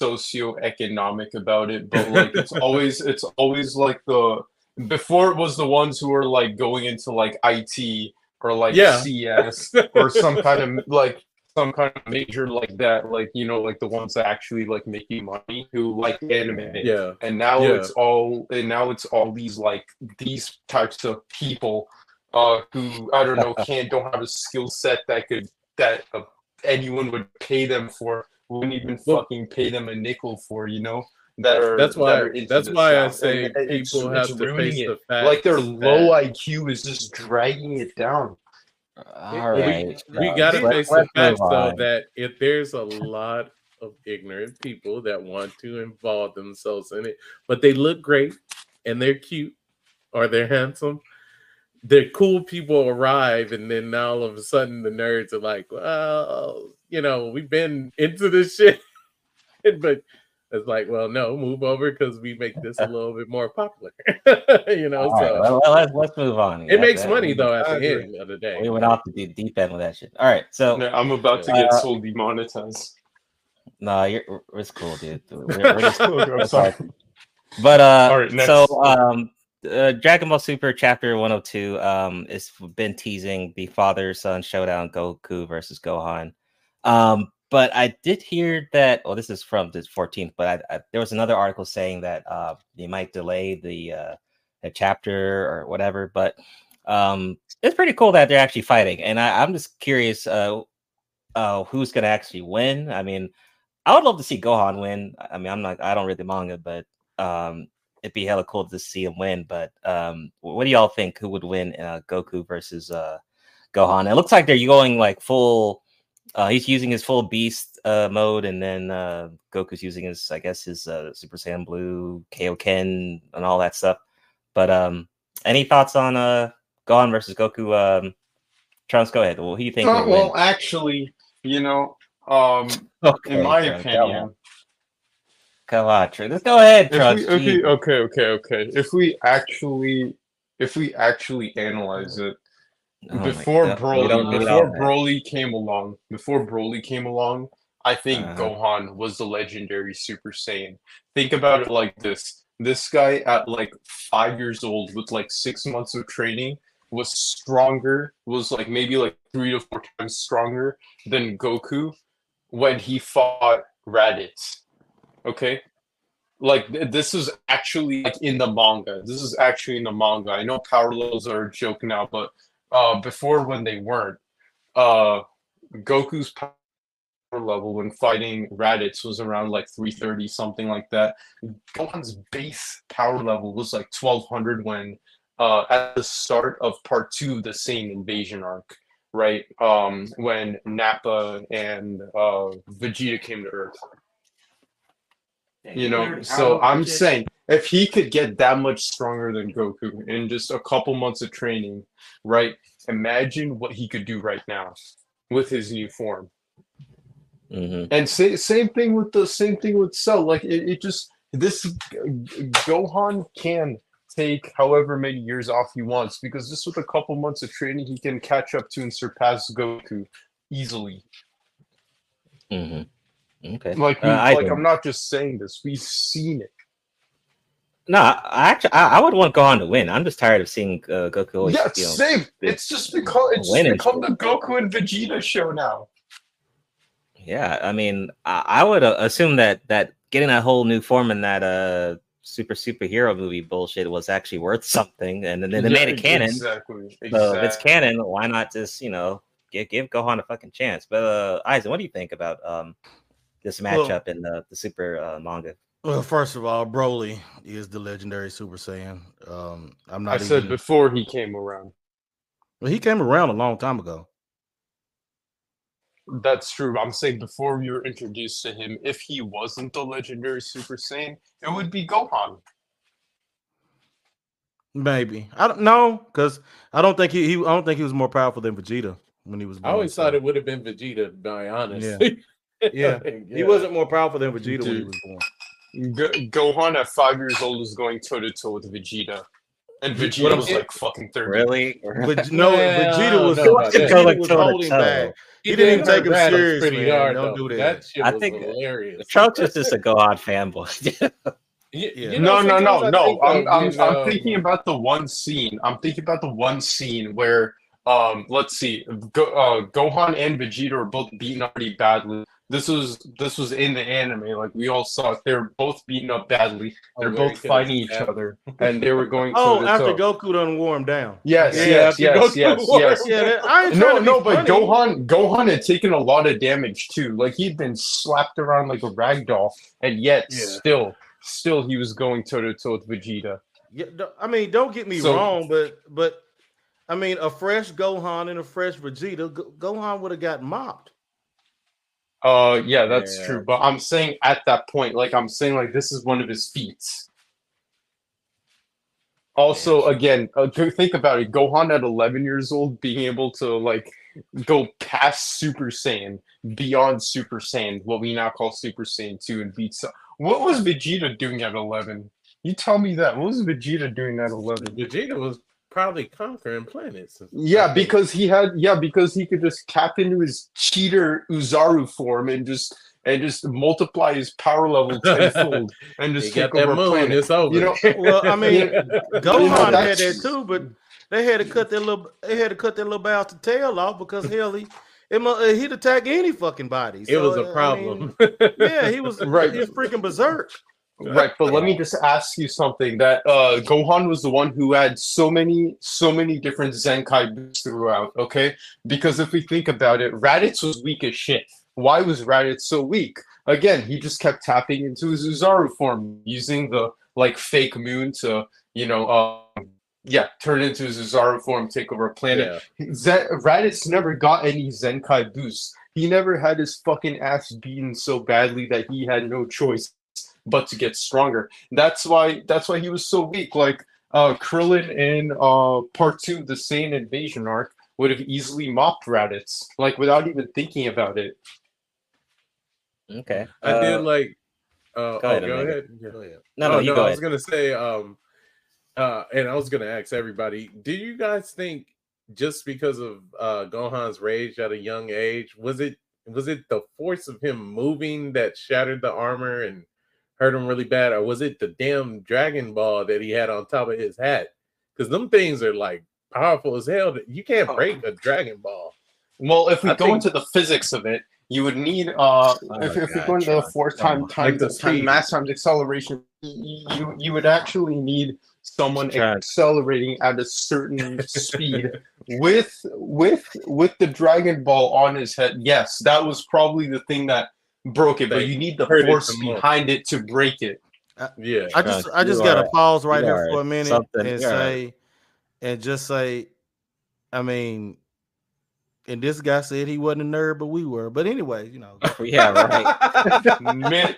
socioeconomic about it but like it's always it's always like the before it was the ones who were like going into like it or like Yeah. cs or some kind of like some kind of major like that like you know like the ones that actually like making money who like anime yeah, and now Yeah. it's all and now it's all these like these types of people uh who i don't know can't don't have a skill set that could that uh, anyone would pay them for wouldn't even Well- fucking pay them a nickel for you know that are that's that why. are into That's this why I now. say And people it's have to ruining face it. the fact like their that- low iq is just dragging it down All we- right, we uh, gotta face the fact move though that if there's a lot of ignorant people that want to involve themselves in it, but they look great and they're cute or they're handsome, the cool people arrive, and then now all of a sudden the nerds are like, well, you know, we've been into this shit, but it's like, well, no, move over because we make this a little bit more popular, you know. All right, so well, well, let's let's move on. it That- makes that- money we- though at I the agree. end of the day. We went off the deep, deep end with that shit. All right, so Yeah, i'm about to get Uh, soul demonetized no, you're it's cool, dude. We're, we're just, Okay, I'm sorry. But uh, All right, next. so um, uh, Dragon Ball Super Chapter 102 um has been teasing the father son showdown Goku versus Gohan. Um, but I did hear that. Well, this is from the 14th, but I, I, there was another article saying that uh they might delay the uh the chapter or whatever. But um, it's pretty cool that they're actually fighting, and I, I'm just curious uh uh who's gonna actually win. I mean. I would love to see Gohan win. I mean, I'm not, I don't read the manga, but um, it'd be hella cool to see him win. But um, what do y'all think? Who would win uh, Goku versus uh, Gohan? It looks like they're going like full. Uh, he's using his full beast uh, mode, and then uh, Goku's using his, I guess, his uh, Super Saiyan Blue, Kaioken, and all that stuff. But um, any thoughts on uh, Gohan versus Goku? Um, Trunks, go ahead. Well, who do you think? Uh, well win? actually you know um Okay, in my Trunks, come opinion on. Come on, Trunks. Let's go ahead, if Trunks. we, okay, okay, okay, okay. If we actually, if we actually analyze it, my before God. Broly, before all. Broly came along, before Broly came along, I think Uh-huh. Gohan was the legendary Super Saiyan. Think about it like this: this guy at like five years old with like six months of training was stronger, was like maybe like three to four times stronger than Goku when he fought Raditz. Okay, like th- this is actually like in the manga. This is actually in the manga. I know power levels are a joke now, but uh, before when they weren't, uh, Goku's power level when fighting Raditz was around like 330, something like that. Gohan's base power level was like 1200 when uh, at the start of part two of the same invasion arc, right? Um, when Nappa and uh, Vegeta came to Earth. You know, so I'm saying if he could get that much stronger than Goku in just a couple months of training, right? Imagine what he could do right now with his new form. Mhm. And sa- same thing with the same thing with Cell. Like it, it just this Gohan can take however many years off he wants because just with a couple months of training he can catch up to and surpass Goku easily. Mm-hmm. Okay. Like we, Uh, like don't- I'm not just saying this. We've seen it. No, I actually I, I would want Gohan to win. I'm just tired of seeing uh, Goku always. yeah, you know, same. It's just because it's winning. become the Goku and Vegeta show now. Yeah, I mean, I, I would uh, assume that that getting that whole new form in that uh super superhero movie bullshit was actually worth something, and then they Yeah, made it canon. Exactly. So if it's canon, why not just you know give give Gohan a fucking chance? But uh, Aizen, what do you think about um this Well- matchup in the the super uh, manga? Well, first of all, Broly is the legendary Super Saiyan. Um, I'm not I said before he came around. Well, he came around a long time ago. That's true. I'm saying before we were introduced to him, if he wasn't the legendary Super Saiyan, it would be Gohan. Maybe I don't know because I don't think he, he I don't think he was more powerful than Vegeta when he was. Born, I always born, thought it would have been Vegeta, to be honest. Yeah. he wasn't more powerful than Vegeta when he was born. Go- Gohan at five years old was going toe to toe with Vegeta, and Vegeta I'm was saying- like fucking thirty. Really? But no, Yeah, Vegeta was know about that. Vegeta Go was toe to holding toe. back. He, He didn't even take him Raditz serious, pretty man. hard. Don't though. do that. That shit I was think hilarious. Trunks is just a Gohan fanboy. Yeah. you know, no, no, no, sometimes no. I'm, I'm, I'm thinking about the one scene. I'm thinking about the one scene where, um, let's see, Go, uh, Gohan and Vegeta are both beaten up pretty badly. This was this was in the anime, like we all saw it. They were both beaten up badly. They're Oh, both fighting each Yeah. other, and they were going. Oh, to after toe. Goku done wore him down. Yes, Yeah, yes, after yes, yes, yes. Yeah, that, I ain't No, no, be but funny. Gohan, Gohan had taken a lot of damage too. Like he'd been slapped around like a rag doll, and yet Yeah. still, still he was going toe to toe with Vegeta. Yeah, I mean, don't get me So- wrong, but but I mean, a fresh Gohan and a fresh Vegeta, Go- Gohan would have got mopped. Uh, yeah, that's Yeah. true. But I'm saying at that point, like I'm saying, like this is one of his feats. Also, again, uh, think about it. Gohan at 11 years old being able to like go past Super Saiyan, beyond Super Saiyan, what we now call Super Saiyan 2, and beat. Cell. What was Vegeta doing at 11? You tell me that. What was Vegeta doing at 11? Vegeta was probably conquering planets. Yeah, because he had yeah, because he could just tap into his cheater Oozaru form and just and just multiply his power level tenfold and just got take over a moon. planet. It's over. You know, Well, I mean, Gohan had that too, but they had to cut their little they had to cut their little bastard tail off because hell he it, mu- uh, he'd attack any fucking body. it was a a I problem. mean, yeah, he was Right. He was freaking berserk. Right? But let me just ask you something. That uh, Gohan was the one who had so many so many different Zenkai boosts throughout. Okay, because if we think about it, Raditz was weak as shit. Why was Raditz so weak? Again, he just kept tapping into his Oozaru form, using the like fake moon to you know. Um, yeah, turn into his Oozaru form, take over a planet. yeah. Zen- Raditz never got any Zenkai boosts. He never had his fucking ass beaten so badly that he had no choice but to get stronger. That's why that's why he was so weak. Like uh Krillin in uh part two of the Saiyan invasion arc would have easily mopped Raditz, like without even thinking about it. Okay. I uh, did like. Uh, go oh, ahead, go Omega. ahead. Go ahead. No, no, Oh, you go I ahead. was gonna say, um, uh, and I was gonna ask everybody: Do you guys think just because of uh Gohan's rage at a young age, was it was it the force of him moving that shattered the armor and hurt him really bad, or was it the damn Dragon Ball that he had on top of his hat? Because them things are like powerful as hell. You can't Oh. break a Dragon Ball. Well, if we I go think- into the physics of it, you would need uh Oh, if, if we go into the John. fourth Come time on. time, Like the time mass times acceleration, you you would actually need someone Try- accelerating at a certain speed with with with the Dragon Ball on his head. Yes, that was probably the thing that broke it, but you need the force behind it to break it. Uh, yeah. I just I just gotta are- pause right you here are for a minute something- and you are- say and just say, I mean, and this guy said he wasn't a nerd, but we were. But anyway, you know, yeah, right. Man,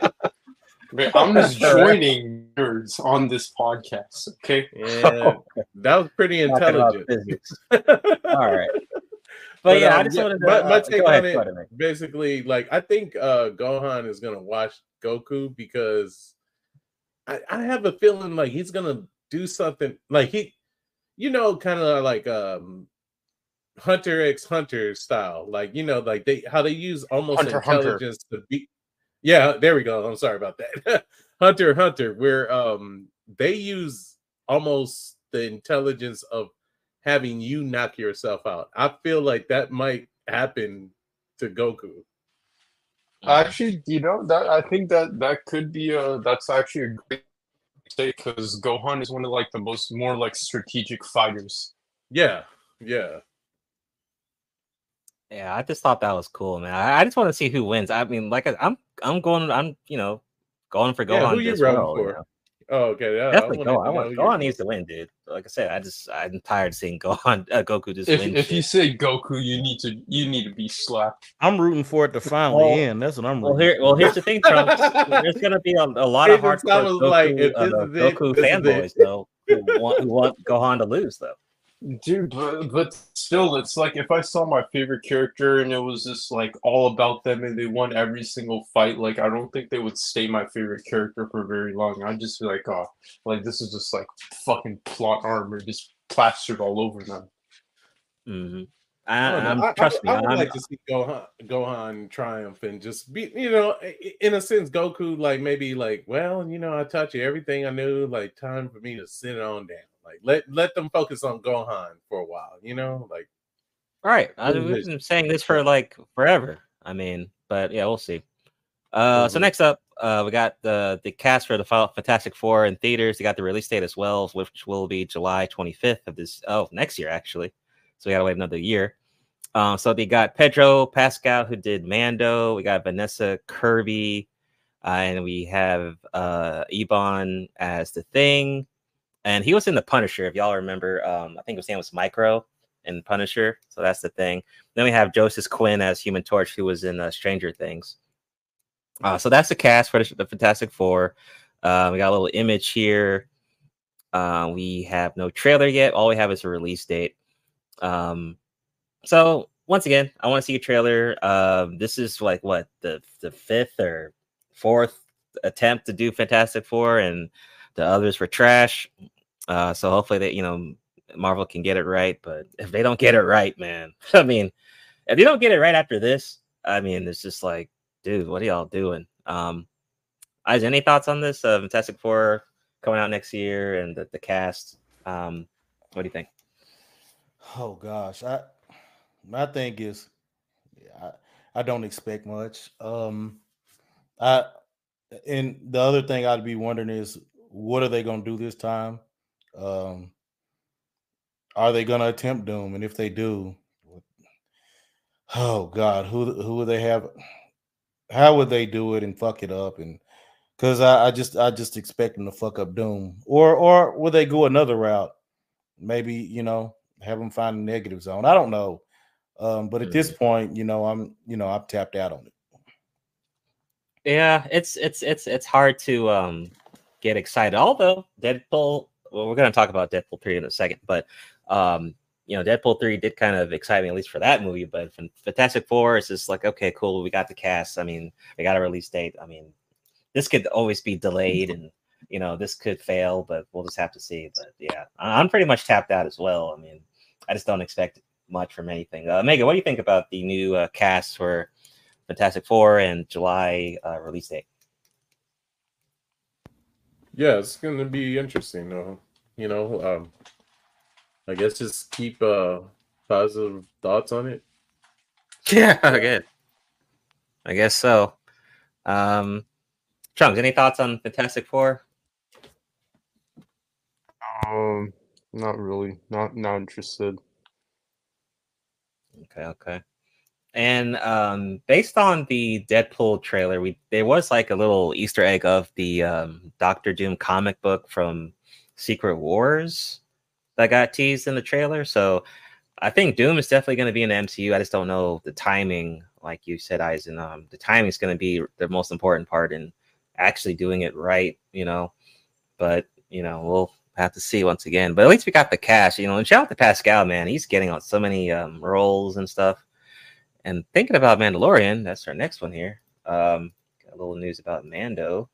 man, I'm just joining nerds on this podcast. Okay, Yeah, that was pretty Talking intelligent. All right. But, yeah, I um, just wanted to. my, my uh, take go ahead, on it, go ahead, Nick. basically, like I think uh Gohan is gonna watch Goku because I, I have a feeling like he's gonna do something like he, you know, kind of like um Hunter x Hunter style, like you know, like they how they use almost Hunter, Hunter. intelligence to beat. Yeah, there we go. I'm sorry about that. Hunter Hunter, where um they use almost the intelligence of having you knock yourself out. I feel like that might happen to Goku. actually, you know that I think that that could be a that's actually a great mistake because Gohan is one of like the most more like strategic fighters. Yeah, yeah. Yeah, I just thought that was cool, man. I, I just want to see who wins. I mean, like I, I'm, I'm going, I'm, you know, going for Gohan. Yeah, Gohan. who you as rooting well, you for? know. Oh, okay. Yeah, Definitely wanted Gohan. to I know want who Gohan needs to win, dude. Like I said, I just, I'm tired of seeing Gohan, uh, Goku just If win. if you say Goku, you need to you need to be slapped. I'm rooting for it to finally Well- end. That's what I'm well, rooting here, well, here's the thing, Trunks. There's gonna be a, a lot of It just hardcore Goku, like, uh, this the is it, Goku this is fanboys, though, who want, who want Gohan to lose, though. Dude, but, but still, it's like if I saw my favorite character and it was just like all about them and they won every single fight, like I don't think they would stay my favorite character for very long. I'd just be like, oh, like this is just like fucking plot armor just plastered all over them. hmm I, I, don't know. I'm I- I trust would- I, me. would I'm, like to see Gohan, Gohan triumph and just be, you know, i- i- in a sense, Goku like maybe like, well, you know, I taught you everything I knew. Like, time for me to sit on down. Like, let let them focus on Gohan for a while. You know, like, Right. I, What is we've been saying this for like forever. I mean, but yeah, we'll see. Uh, so Mhm. next up, uh, we got the the cast for the Fa- Fantastic Four in theaters. They got the release date as well, which will be July 25th of this. Oh, next year actually. So we gotta wait another year. Um, so they got Pedro Pascal who did Mando. We got Vanessa Kirby, uh, and we have uh Ebon as the Thing, and he was in the Punisher. If y'all remember, um, I think his name was Micro in Punisher. So that's the thing. Then we have Joseph Quinn as Human Torch, who was in uh, Stranger Things. Uh, so that's the cast for the, Fantastic Four. Uh, we got a little image here. Uh, we have no trailer yet. All we have is a release date. Um, so once again, I want to see a trailer. Um, this is like what the the fifth or fourth attempt to do Fantastic Four, and the others were trash. Uh, so hopefully that you know Marvel can get it right. But if they don't get it right, man, I mean, if they don't get it right after this, I mean, it's just like, dude, what are y'all doing? Um, Eyes, any thoughts on this? Uh, Fantastic Four coming out next year and the, the cast. Um, what do you think? Oh gosh, I my thing is, I, I don't expect much. Um, I and the other thing I'd be wondering is, what are they going to do this time? Um, are they going to attempt Doom? And if they do, oh God, who who would they have? How would they do it and fuck it up? And because I, I just I just expect them to fuck up Doom, or or would they go another route? Maybe you know have them find a negative zone. I don't know. Um, but at this point, you know, I'm you know I've tapped out on it. Yeah, it's it's it's it's hard to um get excited. Although Deadpool, well, we're gonna talk about Deadpool three in a second, but um, you know, Deadpool three did kind of excite me at least for that movie. But Fantastic Four is just like, okay, cool, we got the cast. I mean, we got a release date. I mean, this could always be delayed, and you know, this could fail, but we'll just have to see. But yeah, I'm pretty much tapped out as well. I mean, I just don't expect much from anything. Uh, Megan, what do you think about the new uh, cast for Fantastic Four and July uh, release date? Yeah, it's gonna be interesting though. You know, um, I guess just keep uh positive thoughts on it. Yeah, good. I guess so. Um, Trunks, any thoughts on Fantastic Four? Um, not really. Not not interested. Okay, okay. And um, based on the Deadpool trailer, we there was like a little Easter egg of the um, Doctor Doom comic book from Secret Wars that got teased in the trailer. So I think Doom is definitely going to be in the MCU. I just don't know the timing, like you said, Aizen. Um, the timing is going to be the most important part in actually doing it right, you know. But you know, we'll have to see once again. But at least we got the cash, you know. And shout out to Pascal, man. He's getting on so many um, roles and stuff. And thinking about Mandalorian, that's our next one here. Um, got a little news about Mando.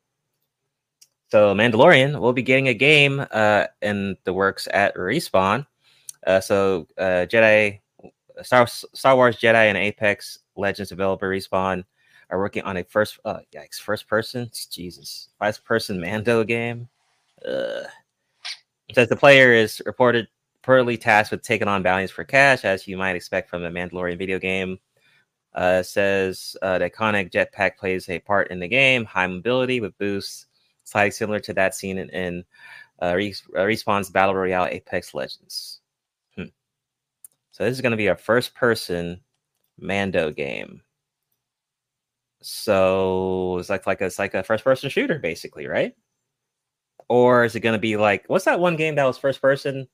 So Mandalorian will be getting a game uh, in the works at Respawn. Uh, so uh, Jedi, Star, Star Wars Jedi and Apex Legends developer Respawn are working on a first, uh, yikes, first person, Jesus, first person Mando game. Uh, says the player is reported poorly tasked with taking on bounties for cash, as you might expect from a Mandalorian video game. Uh, says uh, the iconic jetpack plays a part in the game, high mobility with boosts, slightly similar to that seen in, in uh, Res- uh, Respawn's Battle Royale Apex Legends. Hmm. So this is going to be a first-person Mando game. So it's like like a, it's like a first-person shooter, basically, right? Or is it going to be like what's that one game that was first-person?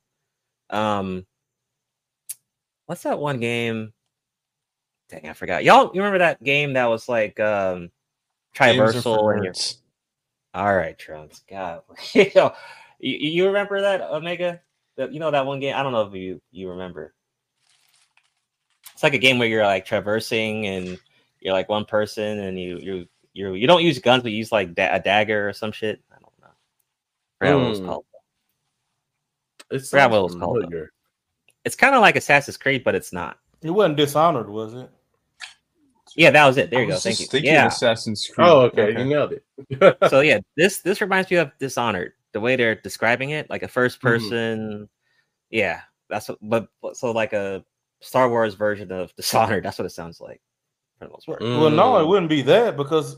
Um, what's that one game? Dang, I forgot. Y'all, you remember that game that was like um traversal and all right, Trunks. God, you, you remember that Omega? That you know that one game? I don't know if you you remember. It's like a game where you're like traversing and you're like one person and you you you you don't use guns but you use like da- a dagger or some shit. I don't know. Forgot what it was called. It's what it was called, It's kind of like Assassin's Creed, but it's not. It wasn't Dishonored, was it? Yeah, that was it. There I you go. Thank just you. Yeah. Assassin's Creed. Oh, okay, you nailed it. so yeah, this this reminds me of Dishonored. The way they're describing it, like a first Mm-hmm. person. Yeah, that's what, but but- so like a Star Wars version of Dishonored. That's what it sounds like for the most part. Well, no, it Mm. wouldn't be that because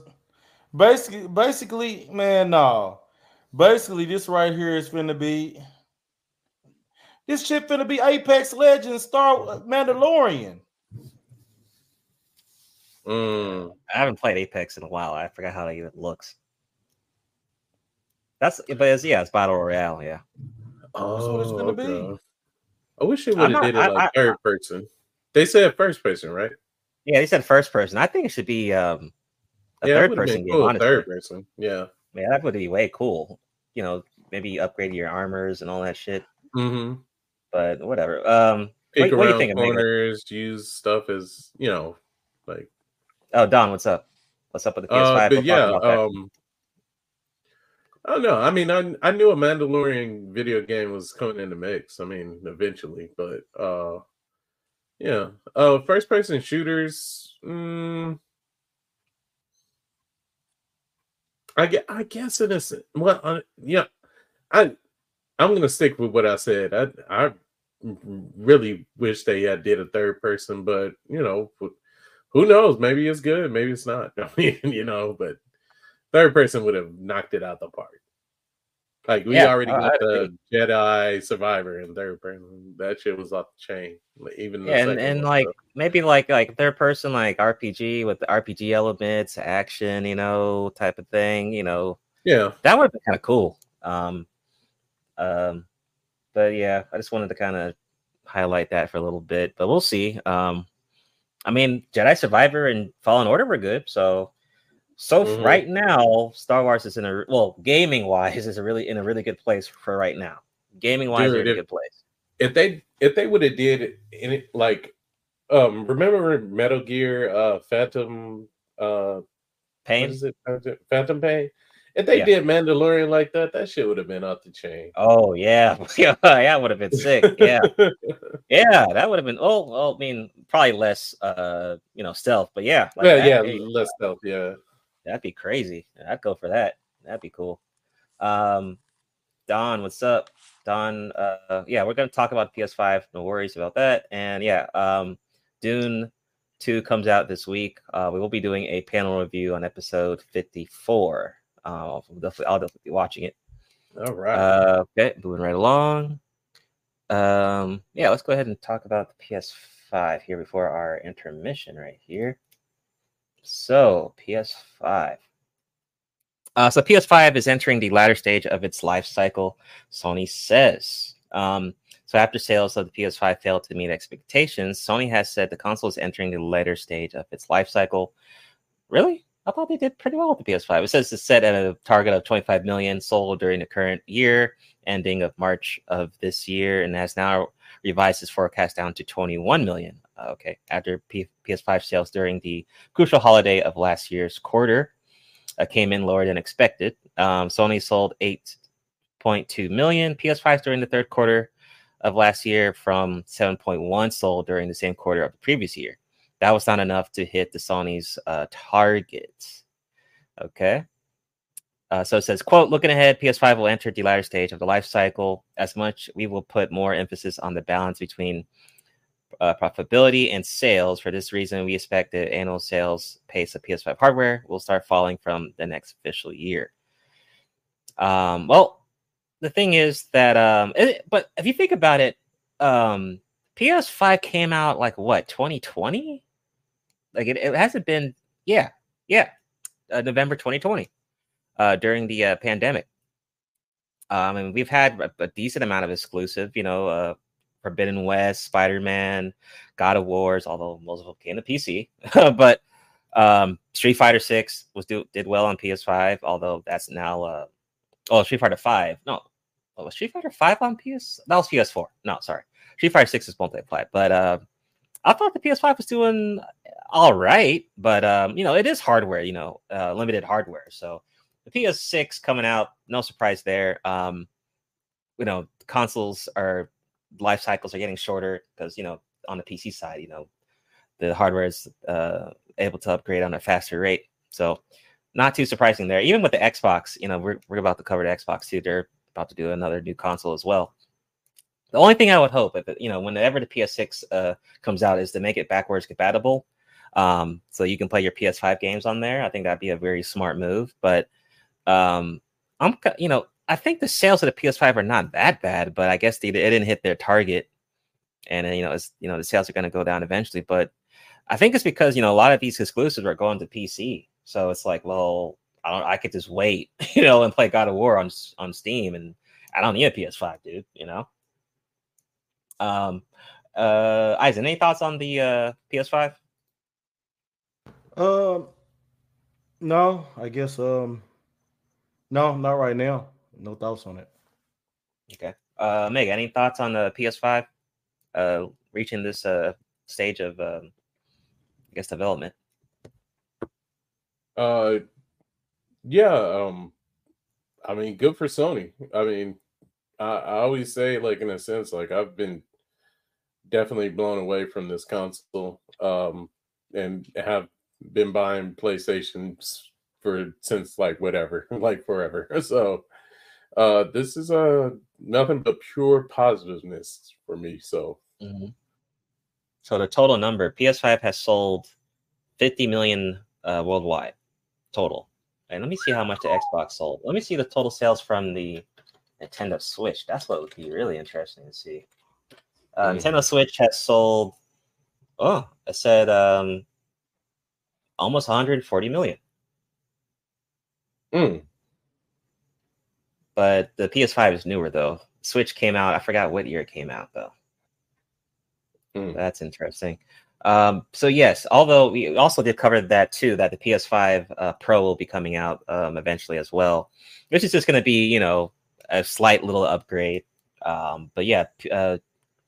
basically, basically, man, no. Basically, this right here is finna be this shit finna be Apex Legends Star Mandalorian. Mm. I haven't played Apex in a while. I forgot how it even looks. That's but it's yeah, it's battle royale. Yeah, Oh, what it's gonna be. I wish they I'm would have not- did it like I- third person. They said first person, right? yeah. They said first person. I think it should be um a yeah, third person game. cool, honestly, third person. Yeah. man, that would be way cool. You know, maybe upgrade your armors and all that shit. Mm-hmm. But whatever. Um, Pick What- what do you around think, Omega? corners, use stuff as you know, like oh Don, what's up? What's up with the PS5? Uh, but yeah, um, I don't know. I mean, I I knew a Mandalorian video game was coming in the mix. I mean, eventually, but uh, yeah, uh, first person shooters. Mm, I get. I guess it is. Well, uh, yeah, I I'm gonna stick with what I said. I I really wish they had did a third person, but you know, who knows? Maybe it's good, maybe it's not. I mean, you know, but third person would have knocked it out the park. Like we Yeah, already got the Jedi Survivor in third person. That shit was off the chain. Like, Even yeah, and, and one, like so. maybe like like third person like RPG with the RPG elements, action, you know, type of thing. You know, yeah, that would have been kind of cool. Um, um, but yeah, I just wanted to kind of highlight that for a little bit. But we'll see. Um, I mean, Jedi Survivor and Fallen Order were good, so so Mhm. right now, Star Wars is in a well, gaming wise, is a really in a really good place for right now. Gaming wise, Dude, if- good place. if they if they would have did it like um remember Metal Gear uh Phantom uh Pain. is it Phantom- Phantom Pain? If they Yeah. did Mandalorian like that, that shit would have been off the chain. Oh yeah, yeah, that would have been sick. Yeah, yeah, that would have been. Oh, well, I mean, probably less, uh, you know, stealth, but yeah, like yeah, yeah, less stealth, yeah. that'd be crazy. I'd go for that. That'd be cool. Um, Don, what's up? Don, uh, yeah, we're gonna talk about PS5. No worries about that. And yeah, um, Dune Two comes out this week. Uh, we will be doing a panel review on episode 54. Uh, I'll definitely, I'll definitely be watching it. All right. Uh, okay, moving right along. Um, yeah, let's go ahead and talk about the PS5 here before our intermission right here. So, PS5. Uh, so PS5 is entering the latter stage of its life cycle, Sony says. Um, so after sales of the PS5 failed to meet expectations, Sony has said the console is entering the later stage of its life cycle. Really? I thought they did pretty well with the PS5. It says it's set at a target of 25 million sold during the current year, ending of March of this year, and has now revised its forecast down to 21 million. Okay, after P- PS5 sales during the crucial holiday of last year's quarter uh, came in lower than expected. Um, Sony sold 8.2 million PS5s during the third quarter of last year from 7.1 sold during the same quarter of the previous year. That was not enough to hit the Sony's uh, targets. Okay. Uh, so it says, quote, looking ahead, PS5 will enter the latter stage of the life cycle. As much, we will put more emphasis on the balance between uh, profitability and sales. For this reason, we expect the annual sales pace of PS5 hardware will start falling from the next official year. Um, well, the thing is that, um, it, but if you think about it, um, PS5 came out like what 2020? Like it, it hasn't been, yeah, yeah, uh, November 2020, uh, during the uh, pandemic. Um, and we've had a, a, decent amount of exclusive, you know, uh, Forbidden West, Spider Man, God of Wars, although most of them came to PC. but um, Street Fighter Six was do, did well on PS5, although that's now uh, oh Street Fighter Five. No, oh, was Street Fighter Five on PS? That was PS4. No, sorry, Street Fighter Six is multiplayer. But uh, I thought the PS5 was doing all right, but um, you know it is hardware, you know, uh, limited hardware. So the PS6 coming out, no surprise there. Um, you know, consoles are life cycles are getting shorter because you know on the PC side, you know, the hardware is uh, able to upgrade on a faster rate. So not too surprising there. Even with the Xbox, you know, we're we're about to cover the Xbox too. They're about to do another new console as well. The only thing I would hope, if you know, whenever the PS6 uh, comes out, is to make it backwards compatible, um, so you can play your PS5 games on there. I think that'd be a very smart move. But um, I'm, you know, I think the sales of the PS5 are not that bad, but I guess they, it didn't hit their target, and you know, it's you know the sales are going to go down eventually. But I think it's because you know a lot of these exclusives are going to PC, so it's like, well, I don't, I could just wait, you know, and play God of War on on Steam, and I don't need a PS5, dude, you know. Um, uh, Isaac, any thoughts on the uh PS5? Um, no, I guess um, no, not right now. No thoughts on it. Okay. Uh, Meg, any thoughts on the PS5 uh, reaching this uh, stage of, um, I guess, development? Uh, yeah. Um, I mean, good for Sony. I mean, I, I always say, like, in a sense, like I've been definitely blown away from this console, um, and have been buying PlayStations for since like whatever, like forever. So uh, this is a uh, nothing but pure positiveness for me. So, mm-hmm. so the total number PS5 has sold 50 million uh, worldwide total. And let me see how much the Xbox sold. Let me see the total sales from the Nintendo Switch. That's what would be really interesting to see. Uh, mm-hmm. Nintendo Switch has sold. Oh, I said um, almost 140 million. Mm but the PS5 is newer though. Switch came out. I forgot what year it came out though. Mm. That's interesting. Um, so yes, although we also did cover that too, that the PS5 uh, Pro will be coming out um, eventually as well, which is just going to be you know a slight little upgrade. Um, but yeah, uh,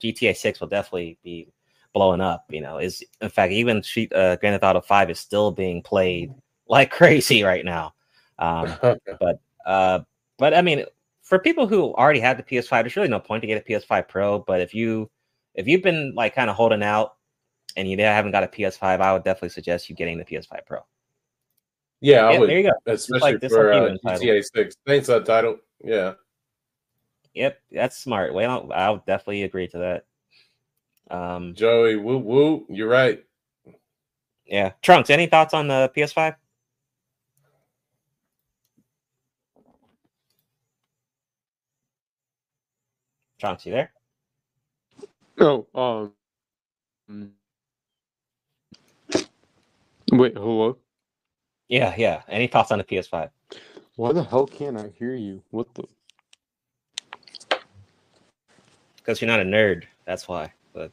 GTA 6 will definitely be blowing up. You know, is in fact even uh, Grand Theft Auto 5 is still being played like crazy right now. Um, but uh, but I mean, for people who already have the PS5, there's really no point to get a PS5 Pro. But if you if you've been like kind of holding out and you haven't got a PS5, I would definitely suggest you getting the PS5 Pro. Yeah, I would. There you go. Especially like for uh, GTA Six. Thanks, that title. Yeah. Yep, that's smart. Well, I'll definitely agree to that. Um, Joey, woo woo, you're right. Yeah, Trunks. Any thoughts on the PS5? Chunks, you there? Oh, um. Wait, hello? Yeah, yeah. Any thoughts on the PS5? Why the hell can't I hear you? What the? Because you're not a nerd. That's why. But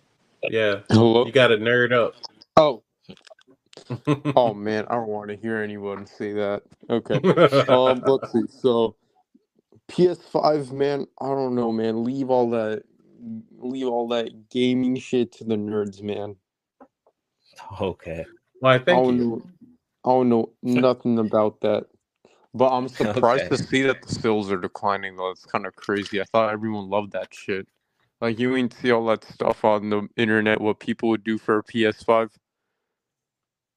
Yeah, Hello? you got to nerd up. Oh, oh man, I don't want to hear anyone say that. Okay. Um, let's see. So, PS5, man, I don't know, man. Leave all that, leave all that gaming shit to the nerds, man. okay. Why? I Thank don't you. know, I don't know nothing about that. But I'm surprised Okay. to see that the sales are declining, though. It's kind of crazy. I thought everyone loved that shit. Like you ain't see all that stuff on the internet. What people would do for a PS5.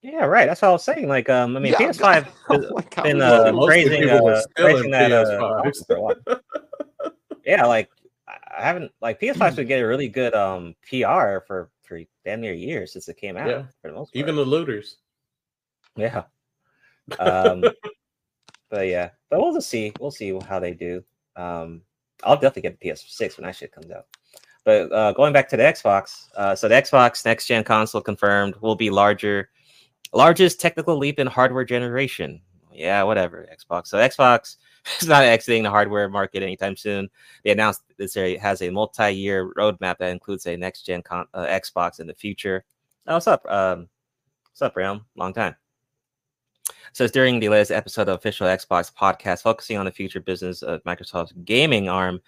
Yeah, right. That's what I was saying. Like, um, I mean, Yeah, PS5 has like been is uh, that? praising, uh, still praising that uh, PS5s. console for a while. yeah, like I I haven't like PS5's been getting really good um PR for for damn near years since it came out. Yeah. for the most part. Even the looters. Yeah. Um, but yeah, but we'll just see. We'll see how they do. Um, I'll definitely get the PS6 when that shit comes out. But uh, going back to the Xbox, uh, so the Xbox next gen console confirmed will be larger, largest technical leap in hardware generation. Yeah, whatever. Xbox. So Xbox is not exiting the hardware market anytime soon. They announced this area has a multi-year roadmap that includes a next gen con- uh, Xbox in the future. Oh, what's up? Um, what's up, Realm? Long time So it's during the latest episode of official Xbox podcast focusing on the future business of Microsoft's gaming arm,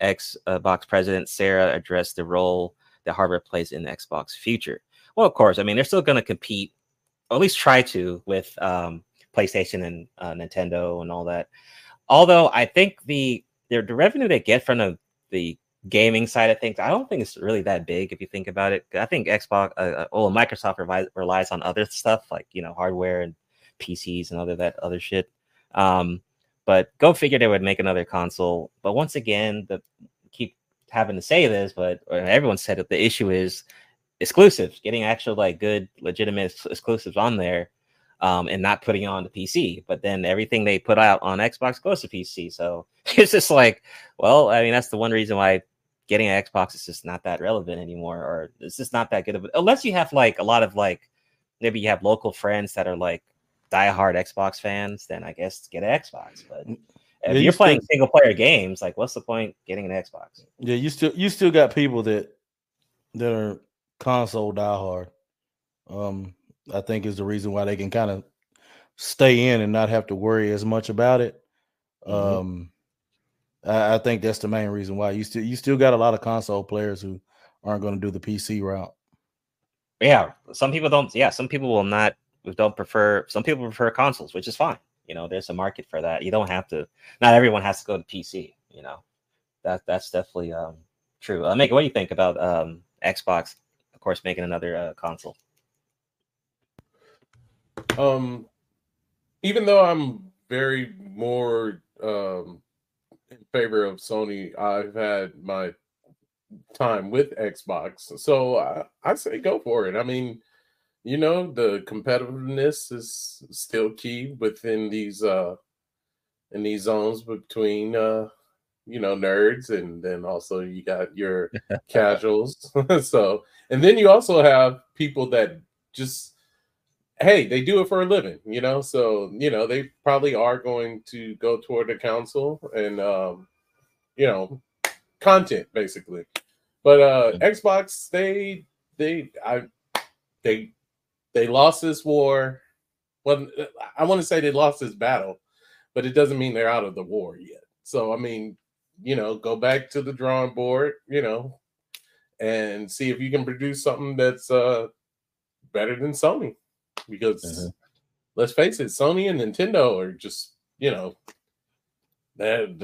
Xbox president Sarah addressed the role that hardware plays in the Xbox future. Well, of course, I mean they're still going to compete, or at least try to, with um, PlayStation and uh, Nintendo and all that. Although I think the the, the revenue they get from the, the gaming side of things, I don't think it's really that big if you think about it. I think Xbox, uh, uh, Microsoft relies, relies on other stuff like you know hardware and PCs and other that other shit. Um, but go figure they would make another console. But once again, the keep having to say this, but everyone said it. The issue is exclusives, getting actual like good, legitimate exclusives on there, um, and not putting on the PC. But then everything they put out on Xbox goes to PC. So it's just like, well, I mean, that's the one reason why getting an Xbox is just not that relevant anymore, or it's just not that good of. Unless you have like a lot of like, maybe you have local friends that are like diehard Xbox fans, then I guess get an Xbox. But if Yeah, you you're playing single player games, like what's the point getting an Xbox? Yeah, you still you still got people that that are console diehard. Um, I think is the reason why they can kind of stay in and not have to worry as much about it. Mhm. Um, I, I think that's the main reason why you still you still got a lot of console players who aren't going to do the PC route. Yeah, some people don't. Yeah, some people will not. We don't prefer. Some people prefer consoles, which is fine. You know, there's a market for that. You don't have to. Not everyone has to go to PC. You know, that that's definitely um true. Uh, what do you think about um Xbox? Of course, making another uh, console. Um, even though I'm very more um in favor of Sony, I've had my time with Xbox, so I, I say go for it. I mean, you know, the competitiveness is still key within these uh in these zones between uh you know nerds and then also you got your casuals. So and then you also have people that just hey they do it for a living you know? So you know they probably are going to go toward the council and um you know content basically. But uh xbox they they i they they lost this war. Well i want to say they lost this battle but it doesn't mean they're out of the war yet. So i mean you know go back to the drawing board you know and see if you can produce something that's uh better than sony. Because Mhm. let's face it sony and nintendo are just you know they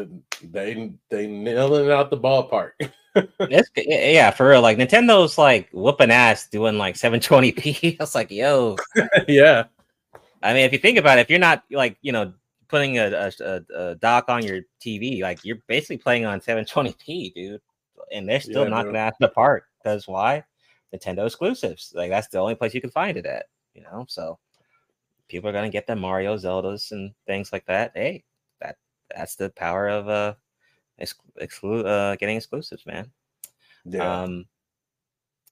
they they nailing out the ballpark It's, yeah, for real. Like Nintendo's like whooping ass doing like 720p. I was like, yo. yeah I mean, if you think about it, if you're not like you know putting a, a, a, dock on your TV, like you're basically playing on 720p, dude, and they're still Yeah, knocking bro. out the park. Because why? Nintendo exclusives. Like that's the only place you can find it at. You know, so people are gonna get the Mario, Zeldas, and things like that. Hey, that that's the power of uh ex- exclu- uh, getting exclusives, man. Yeah. Um,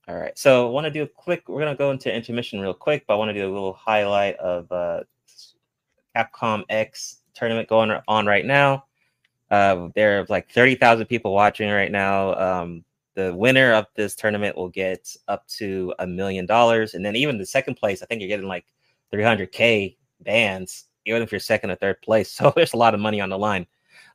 all right. So I want to do a quick. We're gonna go into intermission real quick, but I want to do a little highlight of uh, Capcom X tournament going on right now. Uh, there are like thirty thousand people watching right now. Um, the winner of this tournament will get up to a million dollars, and then even the second place, I think you're getting like three hundred k bands, even if you're second or third place. So there's a lot of money on the line.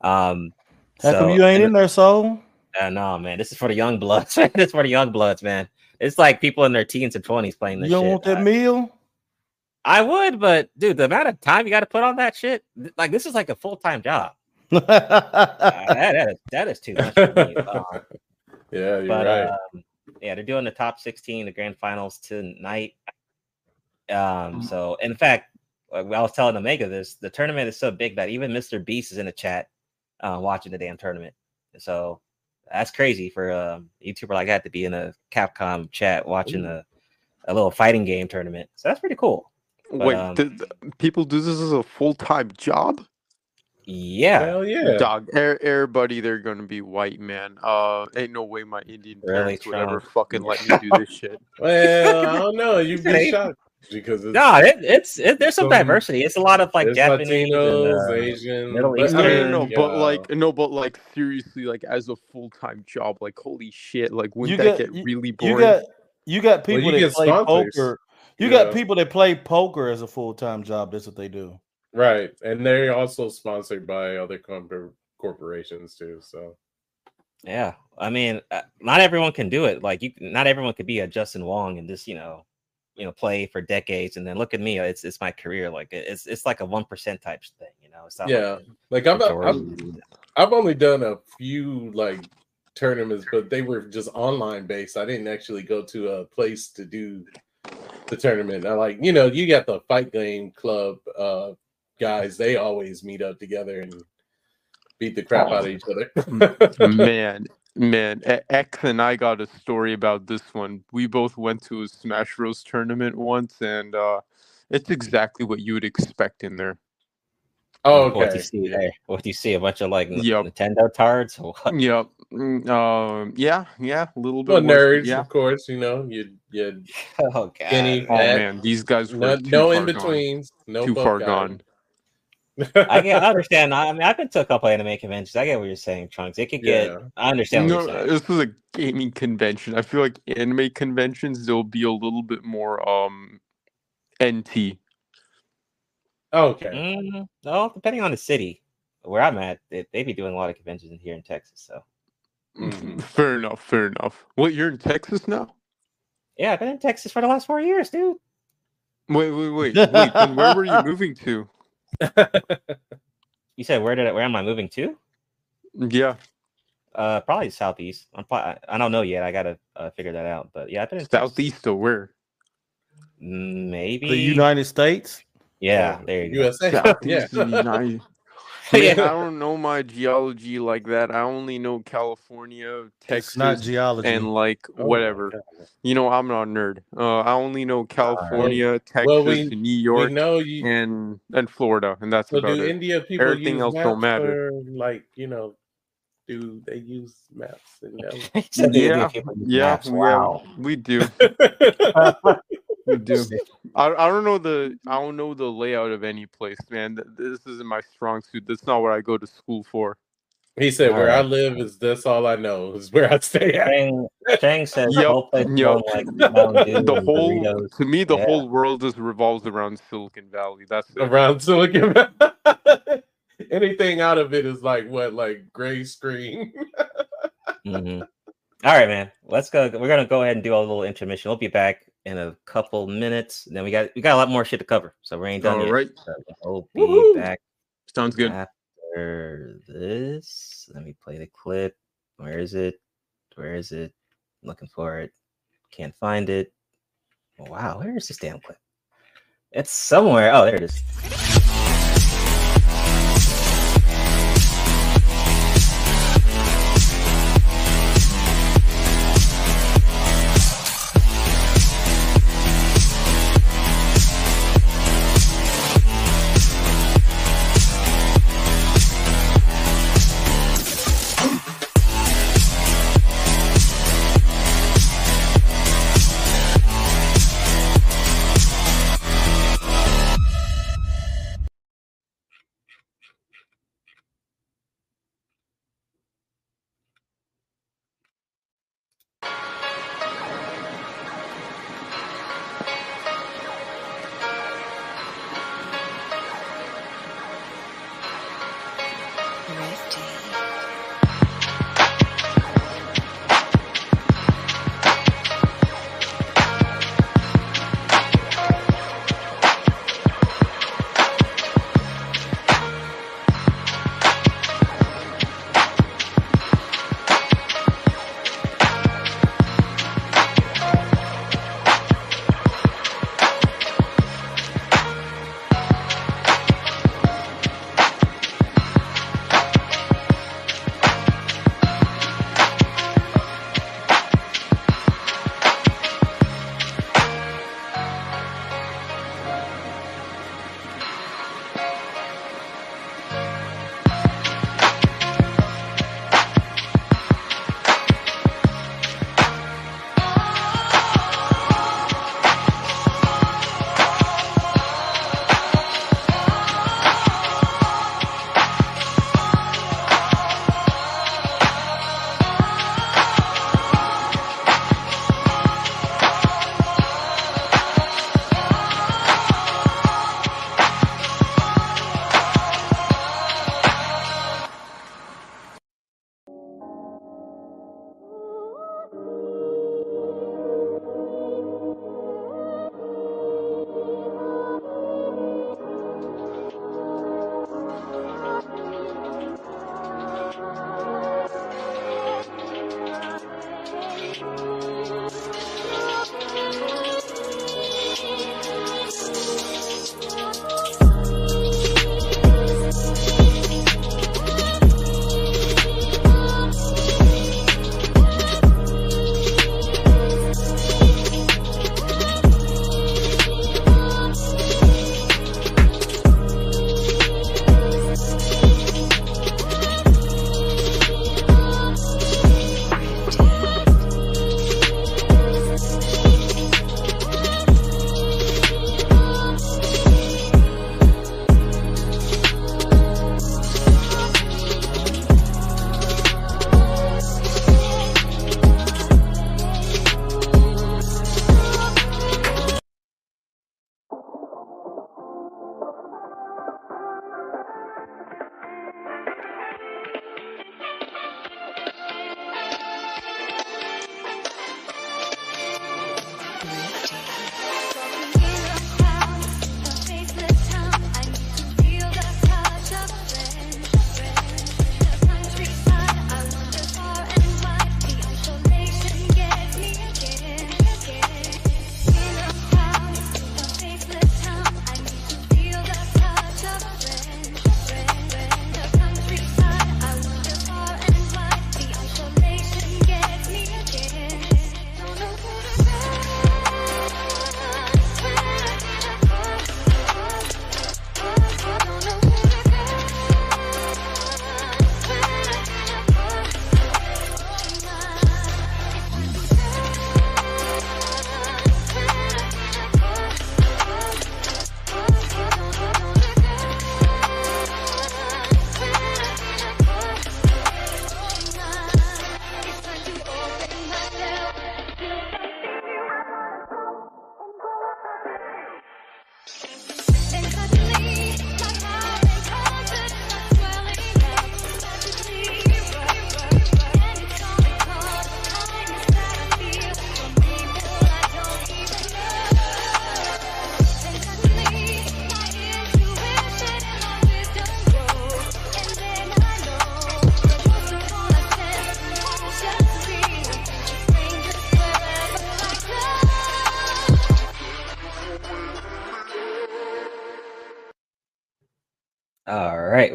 Um, How come so- you ain't in there, soul? uh, no, man, this is for the young bloods. this is for the young bloods, man. It's like people in their teens and twenties playing this. You don't shit. want that I, meal? I would, but dude, the amount of time you got to put on that shit, like this is like a full time job. Uh, that, that, is, that is too much for me. Um, yeah, you're but right. um, yeah, they're doing the top 16, the grand finals tonight. Um, so in fact, I was telling Omega this, the tournament is so big that even Mr. Beast is in the chat uh, watching the damn tournament. So that's crazy for a YouTuber like that to be in a Capcom chat watching a, a little fighting game tournament. So that's pretty cool. But, Wait, um, th- th- people do this as a full time job? Yeah. Hell yeah. Dog, er- everybody they're gonna be white, man. Uh, ain't no way my Indian Really, would ever fucking let me do this shit. Well, I don't know. You'd be shocked because it's No, it, it's it, there's some Some- diversity. It's a lot of like there's Japanese, and, Latinos, uh, Asian, Middle but, No, no, Eastern, no, no, yeah. but like, no, but like, seriously, like, as a full time job, like, holy shit, like, wouldn't You that get- get really boring? You got you got Well, people you that play sponsors. poker. You Yeah. got people that play poker as a full time job. That's what they do. right, and they're also sponsored by other corpor- corporations too. So Yeah, I mean, uh, not everyone can do it. Like you, not everyone could be a Justin Wong and just you know, you know, play for decades and then look at me. It's it's my career. Like it's it's like a one percent type thing. You know, it's not yeah, like like I've, I've. I've only done a few like tournaments, but they were just online based. I didn't actually go to a place to do the tournament. I like, you know, you got the fight game club uh guys, they always meet up together and beat the crap out of each other. man, man, X and I got a story about this one. We both went to a Smash Bros tournament once, and uh, it's exactly what you would expect in there. oh, okay. What do you see there? What do you see? A bunch of like Yep. Nintendo tards? What? Yep. Mm, Um. Yeah. Yeah. A little bit. Well, worse, nerds, Yeah. of course, you know, you you Oh god. Skinny, Oh man, these guys were no, too no far in gone. betweens, no Too far guys. gone. I get. I understand. I mean, I've been to a couple anime conventions. I get what you're saying, Trunks. It could get. Yeah. I understand what No, you're saying. this was a gaming convention. I feel like anime conventions they'll be a little bit more um NT. Okay. Mm, well, depending on the city where I'm at, they, they be doing a lot of conventions in here in Texas. So Mhm. Fair enough. Fair enough. What? You're in Texas now? yeah, I've been in Texas for the last four years, dude. Wait, wait, wait, wait. Then where were you moving to? You said where did I, where am I moving to? Yeah, Uh, probably southeast. I'm probably, I don't know yet. I gotta uh, figure that out. But yeah, I've been in southeast or where? Maybe The United States. Yeah, there you go. USA. yeah. United. Yeah. Man, I don't know my geology like that. I only know California, Texas, It's not geology. and like Oh, whatever. God. You know, I'm not a nerd. Uh, I only know California, Texas, Well, we- New York, know you. and and Florida, and that's So about do it. India people Everything use else maps don't matter. for, like you know, do they use maps? And He said Yeah, Yeah, maps. we- Wow. we do. We do. I, I don't know the I don't know the layout of any place, man. This isn't my strong suit. That's not what I go to school for. he said, "Where I live is that's all I know is where I stay at." Chang, Chang says Yep, the whole yep. like The whole Doritos. to me, the Yeah. whole world just revolves around Silicon Valley. That's it. around Silicon. Valley. Anything out of it is like what, like gray screen. Mhm. All right, man. Let's go. We're gonna go ahead and do a little intermission. We'll be back in a couple minutes. Then we got we got a lot more shit to cover, so we ain't done All yet. right, So we'll be Woohoo! back sounds good. after this. Let me play the clip. Where is it? Where is it? I'm looking for it. Can't find it. Wow, where is this damn clip? It's somewhere. Oh, there it is.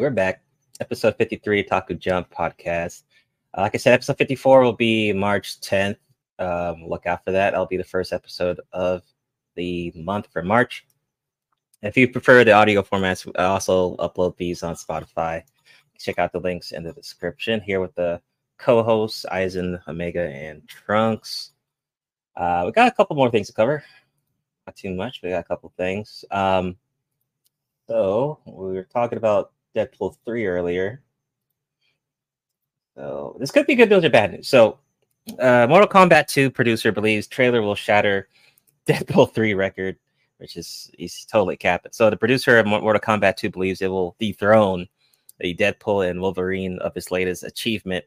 We're back. Episode 53, Otaku Jump podcast. Uh, like I said, episode 54 will be March 10th. Um, look out for that. That'll be the first episode of the month for March. If you prefer the audio formats, I also upload these on Spotify. Check out the links in the description here with the co-hosts, Aizen, Omega, and Trunks. Uh, we got a couple more things to cover. Not too much. We got a couple things. Um, so we were talking about Deadpool 3 earlier. So this could be good news or bad news. So uh, Mortal Kombat 2 producer believes trailer will shatter Deadpool 3 record, which is he's totally capping. So the producer of Mortal Kombat 2 believes it will dethrone the Deadpool and Wolverine of his latest achievement.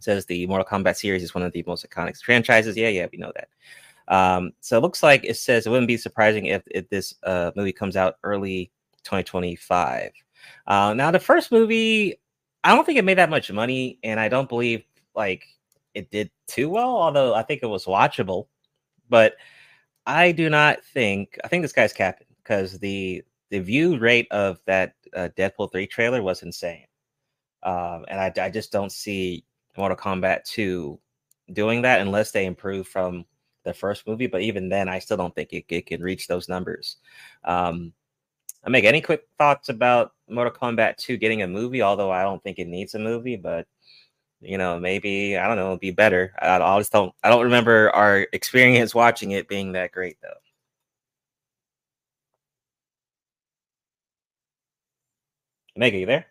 says the Mortal Kombat series is one of the most iconic franchises. Yeah, yeah, we know that. Um, so it looks like it says it wouldn't be surprising if, if this uh, movie comes out early 2025. Uh, now, the first movie, I don't think it made that much money, and I don't believe like it did too well. Although I think it was watchable, but I do not think I think this guy's capping because the the view rate of that uh, Deadpool three trailer was insane, um, and I, I just don't see Mortal Kombat two doing that unless they improve from the first movie. But even then, I still don't think it, it can reach those numbers. Um, I make any quick thoughts about Mortal Kombat 2 getting a movie, although I don't think it needs a movie, but you know, maybe I don't know, it'd be better. I, I just don't I don't remember our experience watching it being that great though. Mega, you there?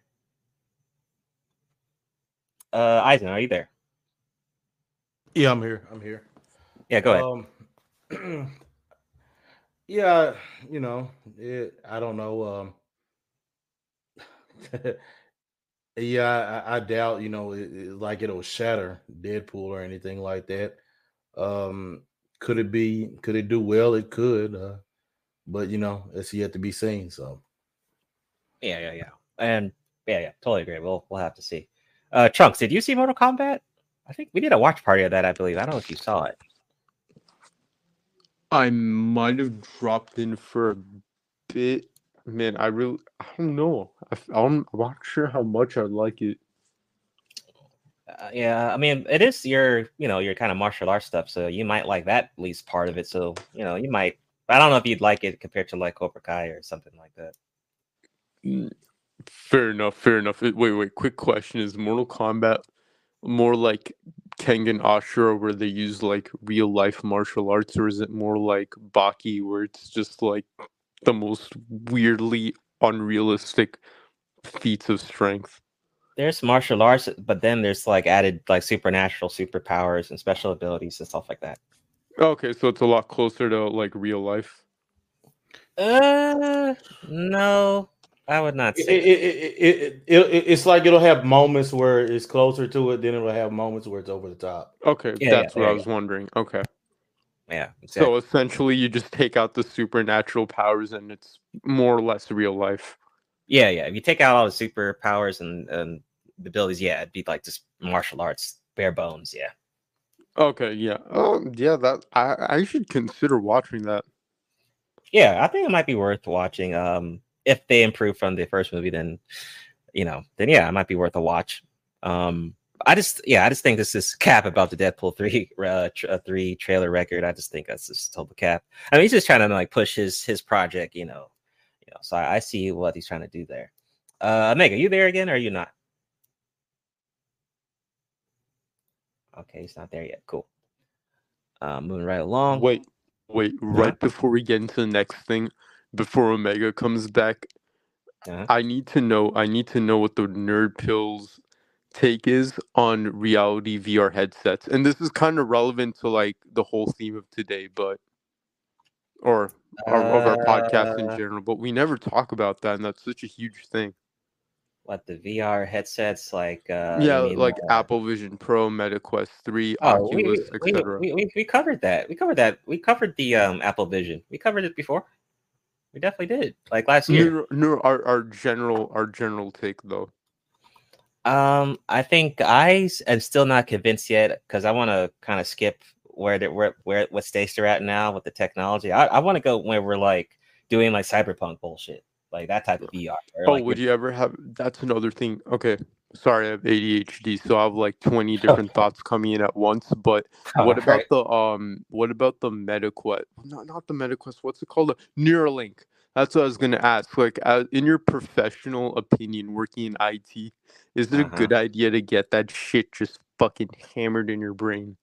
Uh Aizen, are you there? Yeah, I'm here. I'm here. Yeah, go ahead. Um, yeah, you know, it, I don't know. Um, yeah, I, I doubt, you know, it, it- like it'll shatter Deadpool or anything like that. Um, could it be? Could it do well? It could, uh, but you know, it's yet to be seen. So Yeah, yeah, yeah. And yeah, yeah, totally agree. We'll we'll have to see. Uh Trunks, did you see Mortal Kombat? I think we did a watch party of that, I believe. I don't know if you saw it. I might have dropped in for a bit. Man, I really, I don't know. I, I'm not sure how much I like it. Uh, yeah, I mean, it is your, you know, your kind of martial arts stuff, so you might like that at least part of it. So, you know, you might. I don't know if you'd like it compared to like Cobra Kai or something like that. Mm, Fair enough, fair enough. Wait, wait, quick question. Is Mortal Kombat more like Kengan Ashura where they use like real life martial arts, or is it more like Baki where it's just like the most weirdly unrealistic feats of strength? There's martial arts, but then there's like added like supernatural superpowers and special abilities and stuff like that. Okay, so it's a lot closer to like real life. Uh, no, I would not it, say. it, it, it, it, it- it's like it'll have moments where it's closer to it, then it'll have moments where it's over the top. Okay, Yeah, yeah, that's what there I you was wondering. Okay. Yeah, exactly. So essentially you just take out the supernatural powers and it's more or less real life. yeah, yeah. If you take out all the superpowers and and the abilities, yeah, it'd be like just martial arts, bare bones. Yeah. Okay, yeah. Um yeah, that I I should consider watching that. yeah, I think it might be worth watching. Um, if they improve from the first movie, then you know, then yeah, it might be worth a watch. Um, I just yeah, I just think this is cap about the Deadpool three uh, tr- uh, three trailer record. I just think that's just total cap. I mean, he's just trying to like push his his project, you know, you know. So I, I see what he's trying to do there. Uh, Mega, you there again, or are you not? Okay, he's not there yet. Cool. Uh, moving right along. Wait, wait, right before we get into the next thing, before Omega comes back, Uh-huh. I need to know I need to know what the nerd pills take is on reality VR headsets. And this is kind of relevant to like the whole theme of today, but or our, of our podcast in Uh, general, but we never talk about that and that's such a huge thing. what the VR headsets like uh yeah, mean, like uh, Apple Vision Pro, MetaQuest 3, oh, we, Oculus, we, we, etc. we, we, we covered that. We covered that. We covered the um Apple Vision. We covered it before. We definitely did. Like last year. No, our, our general our general take though. Um, I think I am still not convinced yet because I want to kind of skip where the, where where what stage they're at now with the technology. I, I want to go where we're like doing like cyberpunk bullshit. Like that type of VR. Oh, like would you're- ever have? That's another thing. Okay, sorry, I have ADHD, so I have like twenty different thoughts coming in at once. But what about Alright. the um? What about the MetaQuest? Not not the MetaQuest. What's it called? The Neuralink. That's what I was gonna ask. Like, uh, in your professional opinion, working in IT, is it Uh-huh. a good idea to get that shit just fucking hammered in your brain?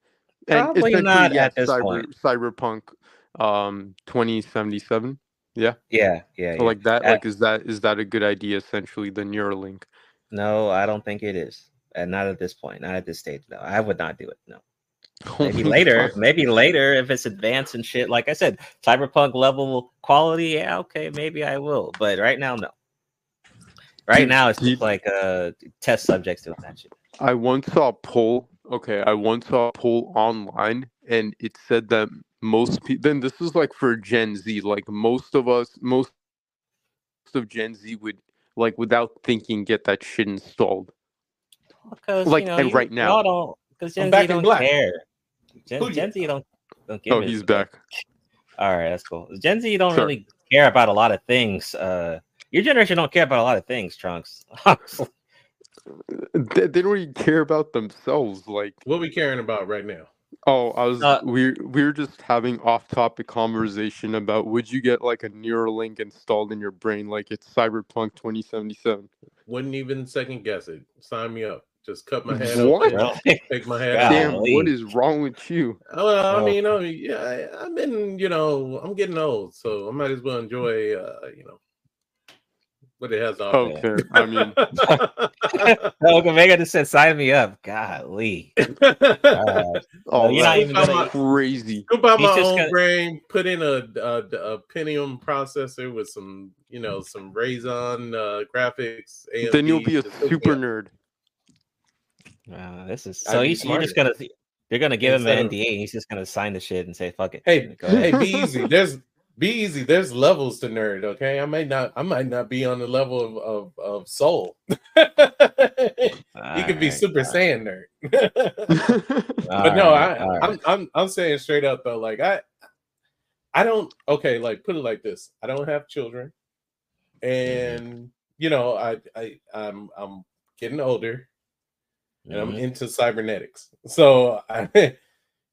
Probably essentially, not at this cyber, point. Cyberpunk, um, twenty seventy seven. Yeah, yeah, yeah. Like that. Uh, Like, is that is that a good idea? Essentially, the Neuralink. no, I don't think it is. And not at this point, not at this stage. No, I would not do it. No. Maybe Holy later, maybe later if it's advanced and shit. Like I said, cyberpunk level quality, yeah, okay, maybe I will. But right now, no. Right now, it's just like uh test subjects doing that shit. I once saw a poll. Okay, I once saw a poll online, and it said that most people. Then this is like for Gen Z. Like most of us, most of Gen Z would like without thinking get that shit installed. Because Like, you know, and you- right now. y'all don't because I'm Gen back Z don't black. care. Gen, Who Gen Z don't don't Oh, a- he's back. All right, that's cool. Gen Z don't Sorry. really care about a lot of things. Uh, your generation don't care about a lot of things, Trunks. They, they don't even care about themselves. Like, What we caring about right now? Oh, I was Uh, we we were just having off-topic conversation about would you get like a Neuralink installed in your brain, like it's Cyberpunk 2077. Wouldn't even second guess it. Sign me up. Just cut my head What? open. Really? Take my head God. off. Damn, what Golly. is wrong with you? Well, I Oh. mean, you know, yeah, I- I've been, you know, I'm getting old, so I might as well enjoy, uh, you know, what it has to offer. Okay, I mean, No, Omega just said sign me up. Golly. Uh, oh, you're not even gonna- crazy. Scoop out He's my just own gonna- brain, put in a, a, a Pentium processor with some, you know, some Radeon uh, graphics. AMD, Then you'll be a just hook me super nerd. uh, this is so be you, you're just gonna you're gonna give him Instead an of- NDA and he's just gonna sign the shit and say fuck it. Hey, Go hey, be easy. There's be easy. There's levels to nerd. Okay, I may not. I might not be on the level of of, of soul. you could be Alright, Super alright, Saiyan nerd. but no, alright, I, alright. I'm, I'm I'm saying straight up though, like I I don't okay, like put it like this. I don't have children, and you know, I I I'm I'm getting older, and I'm Mhm. into cybernetics. So I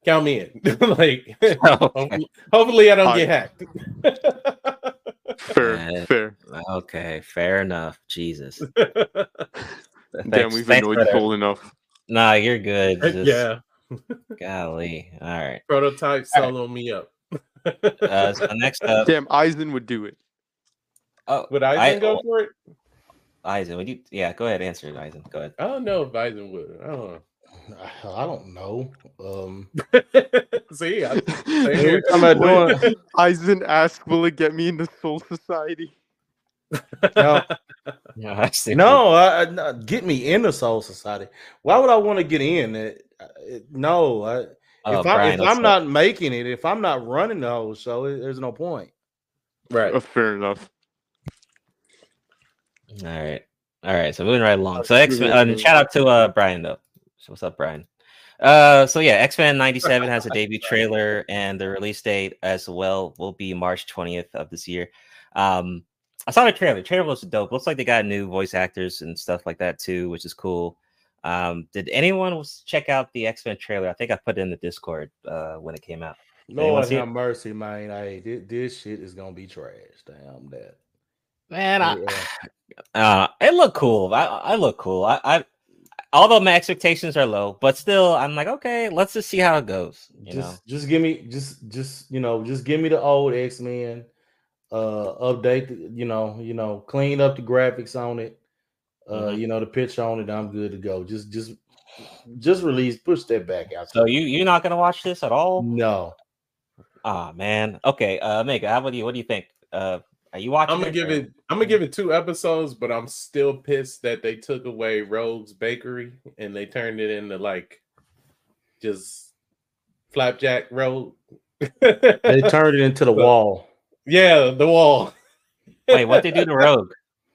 count me in. like Okay. hopefully, hopefully I don't I- get hacked. fair, Uh, fair. Okay, fair enough. Jesus. Damn, Thanks- we've thanks annoyed for that. Enough. Nah, you're good. Just, yeah, Golly. All right. prototype All right. solo me up. Uh, so next up, Damn, Aizen would do it. oh, Would Aizen I- go for it? Aizen, would you? Yeah, go ahead. Answer it, Aizen. Go ahead. I don't know if Aizen would. I don't I don't know. Um. See, I, same we're here. talking doing. Aizen asked, "Will it get me into Soul Society?" No, No, I see. no, I, I- no, get me into Soul Society. Why would I want to get in? It, it, no, I, Oh, if, I, if I'm go. not making it, if I'm not running the whole show, it, there's no point. right. Uh, fair enough. All right. All right. So moving right along. So X Men. Uh, shout out to uh Brian though. So what's up, Brian? Uh, so yeah, X Men '97 has a debut trailer, and the release date as well will be March 20th of this year. Um, I saw the trailer. The trailer looks dope. Looks like they got new voice actors and stuff like that too, which is cool. Um, did anyone check out the X Men trailer? I think I put it in the Discord uh when it came out. Anyone Lord see have mercy, man. Hey, this, this shit is gonna be trash. Damn that. Man, I, Yeah. Uh, it looked cool. I, I look cool. I, I, although my expectations are low, but still, I'm like, okay, let's just see how it goes. Just know, just give me just just you know just give me the old x-men uh update the, you know you know clean up the graphics on it uh Mhm. you know the pitch on it i'm good to go just just just release push that back out so you you're not gonna watch this at all? no Ah, man. Okay, uh, Mega, how about you? What do you think? Uh, are you watching? I'm gonna give or- it. I'm gonna give it two episodes, but I'm still pissed that they took away Rogue's Bakery and they turned it into like just flapjack road. they turned it into the But- wall yeah, the wall. Wait, what they do to Rogue?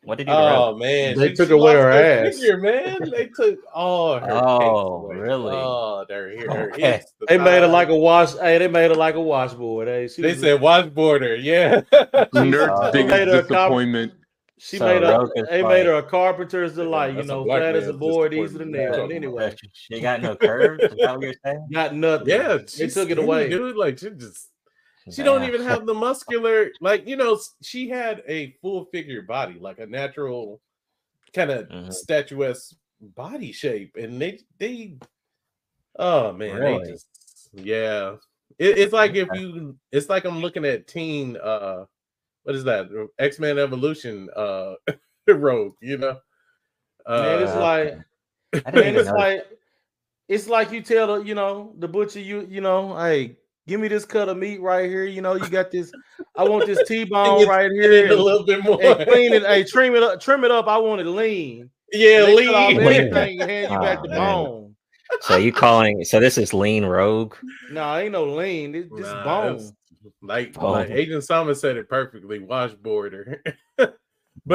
What they do to Rogue? Oh man, They took away her her ass. figure, man. They took all her. Oh, away. really? Oh, they're here. her Okay. hips, the they made it like a wash hey they made it like a washboard hey she They was- said washboarder. Yeah. Nerd's Uh, biggest made her a cop- disappointment. She So made her. They like- made her a carpenter's delight. You know, flat as a board, easy to nail. But anyway, She got no curves. Is that what you're saying? got nothing. Yeah, they took it away. dude. Like she just she don't even have the muscular like you know she had a full figure body like a natural kind of Mhm. statuesque body shape and they they oh man Really? they just yeah. It, it's like if you it's like i'm looking at teen uh what is that? X-men evolution uh rogue you know? Uh Man, it's like man, it's like it's like you tell the you know the butcher you you know hey give me this cut of meat right here you know you got this I want this T-bone right here. a little bit more and clean it hey trim it up trim it up I want it lean yeah They cut off lean everything and hand you back Aw, the man. bone So you calling? So this is lean rogue. no ain't no lean it's just Nah, bone Like, Oh. like Aizen Sama said it perfectly. Washboarder. but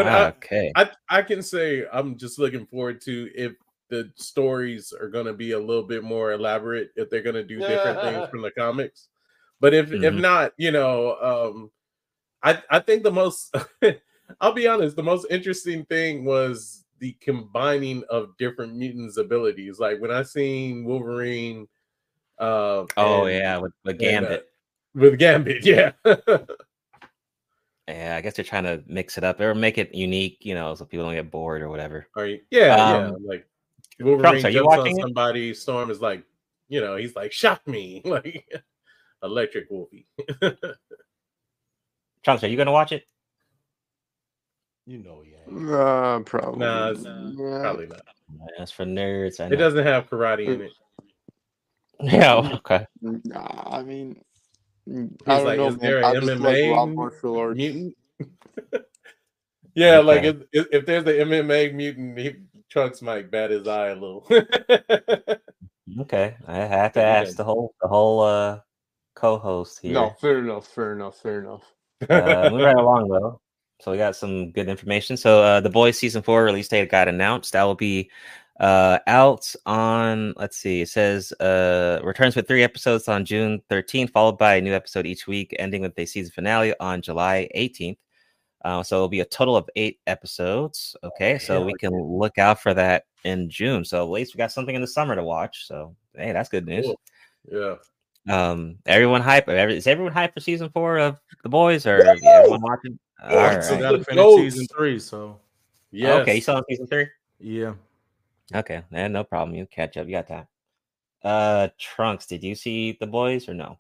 Ah, I, okay. I I can say I'm just looking forward to if the stories are going to be a little bit more elaborate if they're going to do different things from the comics. But if if Mhm. not, you know, um I I think the most I'll be honest, the most interesting thing was the combining of different mutants' abilities. Like when I seen Wolverine uh oh and- yeah, with, with and, uh, Gambit. with Gambit, yeah. yeah, I guess they're trying to mix it up or make it unique, you know, so people don't get bored or whatever. Are you, yeah, yeah. Um, Like Wolverine are you jumps on watching it? somebody, Storm is like, you know, he's like, shock me, like electric Wolfie. Trunks, are you gonna watch it? you know yeah Uh, probably. nah, it's Yeah. probably not. That's for nerds. I It doesn't have karate in it. Yeah. Okay. Nah, I mean, mm, I don't like, know, is man. there I an just MMA martial arts. Mutant. yeah, like Okay. if, if if there's the MMA mutant, he, Trunks might bat his eye a little. Okay. I have to ask the whole the whole uh co-host here. No, fair enough, fair enough, fair enough. uh, moving right along though. So we got some good information. So uh the boys season four release date got announced. That will be uh out on let's see, it says uh returns with three episodes on June 13th, followed by a new episode each week, ending with a season finale on July 18th. Uh, so it'll be a total of eight episodes. Okay, so we can look out for that in June. So at least we got something in the summer to watch. So hey, that's good news. Cool. yeah. Um, everyone hype? Every, is everyone hype for season four of the boys, or everyone watching? All Oh, I right. gotta finish season three so yeah. Okay, you saw on season three? yeah Okay, man, no problem. You catch up. You got time. Uh, Trunks, did you see the boys or no?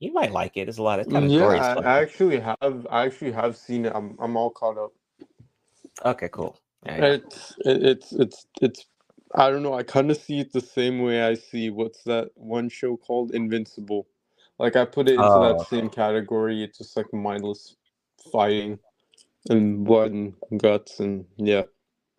You might like it. There's a lot of kind of yeah, I. I actually have. I actually have seen it. I'm. I'm all caught up. Okay, cool. Yeah. It's. It's. It's. It's. I don't know. I kind of see it the same way I see what's that one show called Invincible. Like I put it into Oh, that same category. It's just like mindless fighting and blood and guts and yeah.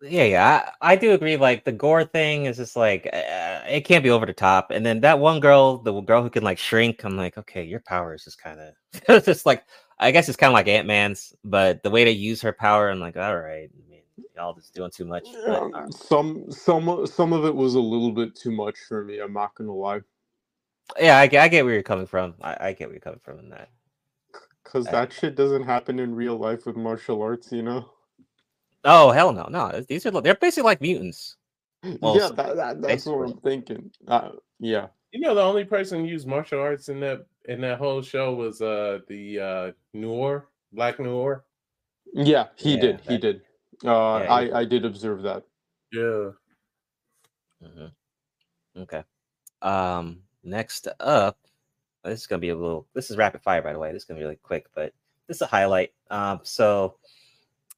Yeah, yeah. I, I do agree. Like the gore thing is just like uh, it can't be over the top. And then that one girl, the girl who can like shrink, I'm like, okay, your power is just kind of just like I guess it's kind of like Ant Man's, but the way they use her power, I'm like, all right, I mean, y'all just doing too much. But, Um, some some of- some of it was a little bit too much for me. I'm not gonna lie, yeah, I, get- I get where you're coming from. I, I get where you're coming from in that. because Uh, that shit doesn't happen in real life with martial arts. You know. Oh hell no, no. These are they're basically like mutants. Well, yeah, that, that, that's what I'm thinking. Uh, yeah. You know, the only person who used martial arts in that in that whole show was uh the uh Noir, Black Noir. Yeah, he Yeah, did. He did. Uh, Yeah, he- I I did observe that. Yeah. Mhm. Okay. Um. Next up, this is gonna be a little. This is rapid fire, by the way. This is gonna be really quick, but this is a highlight. Um. So,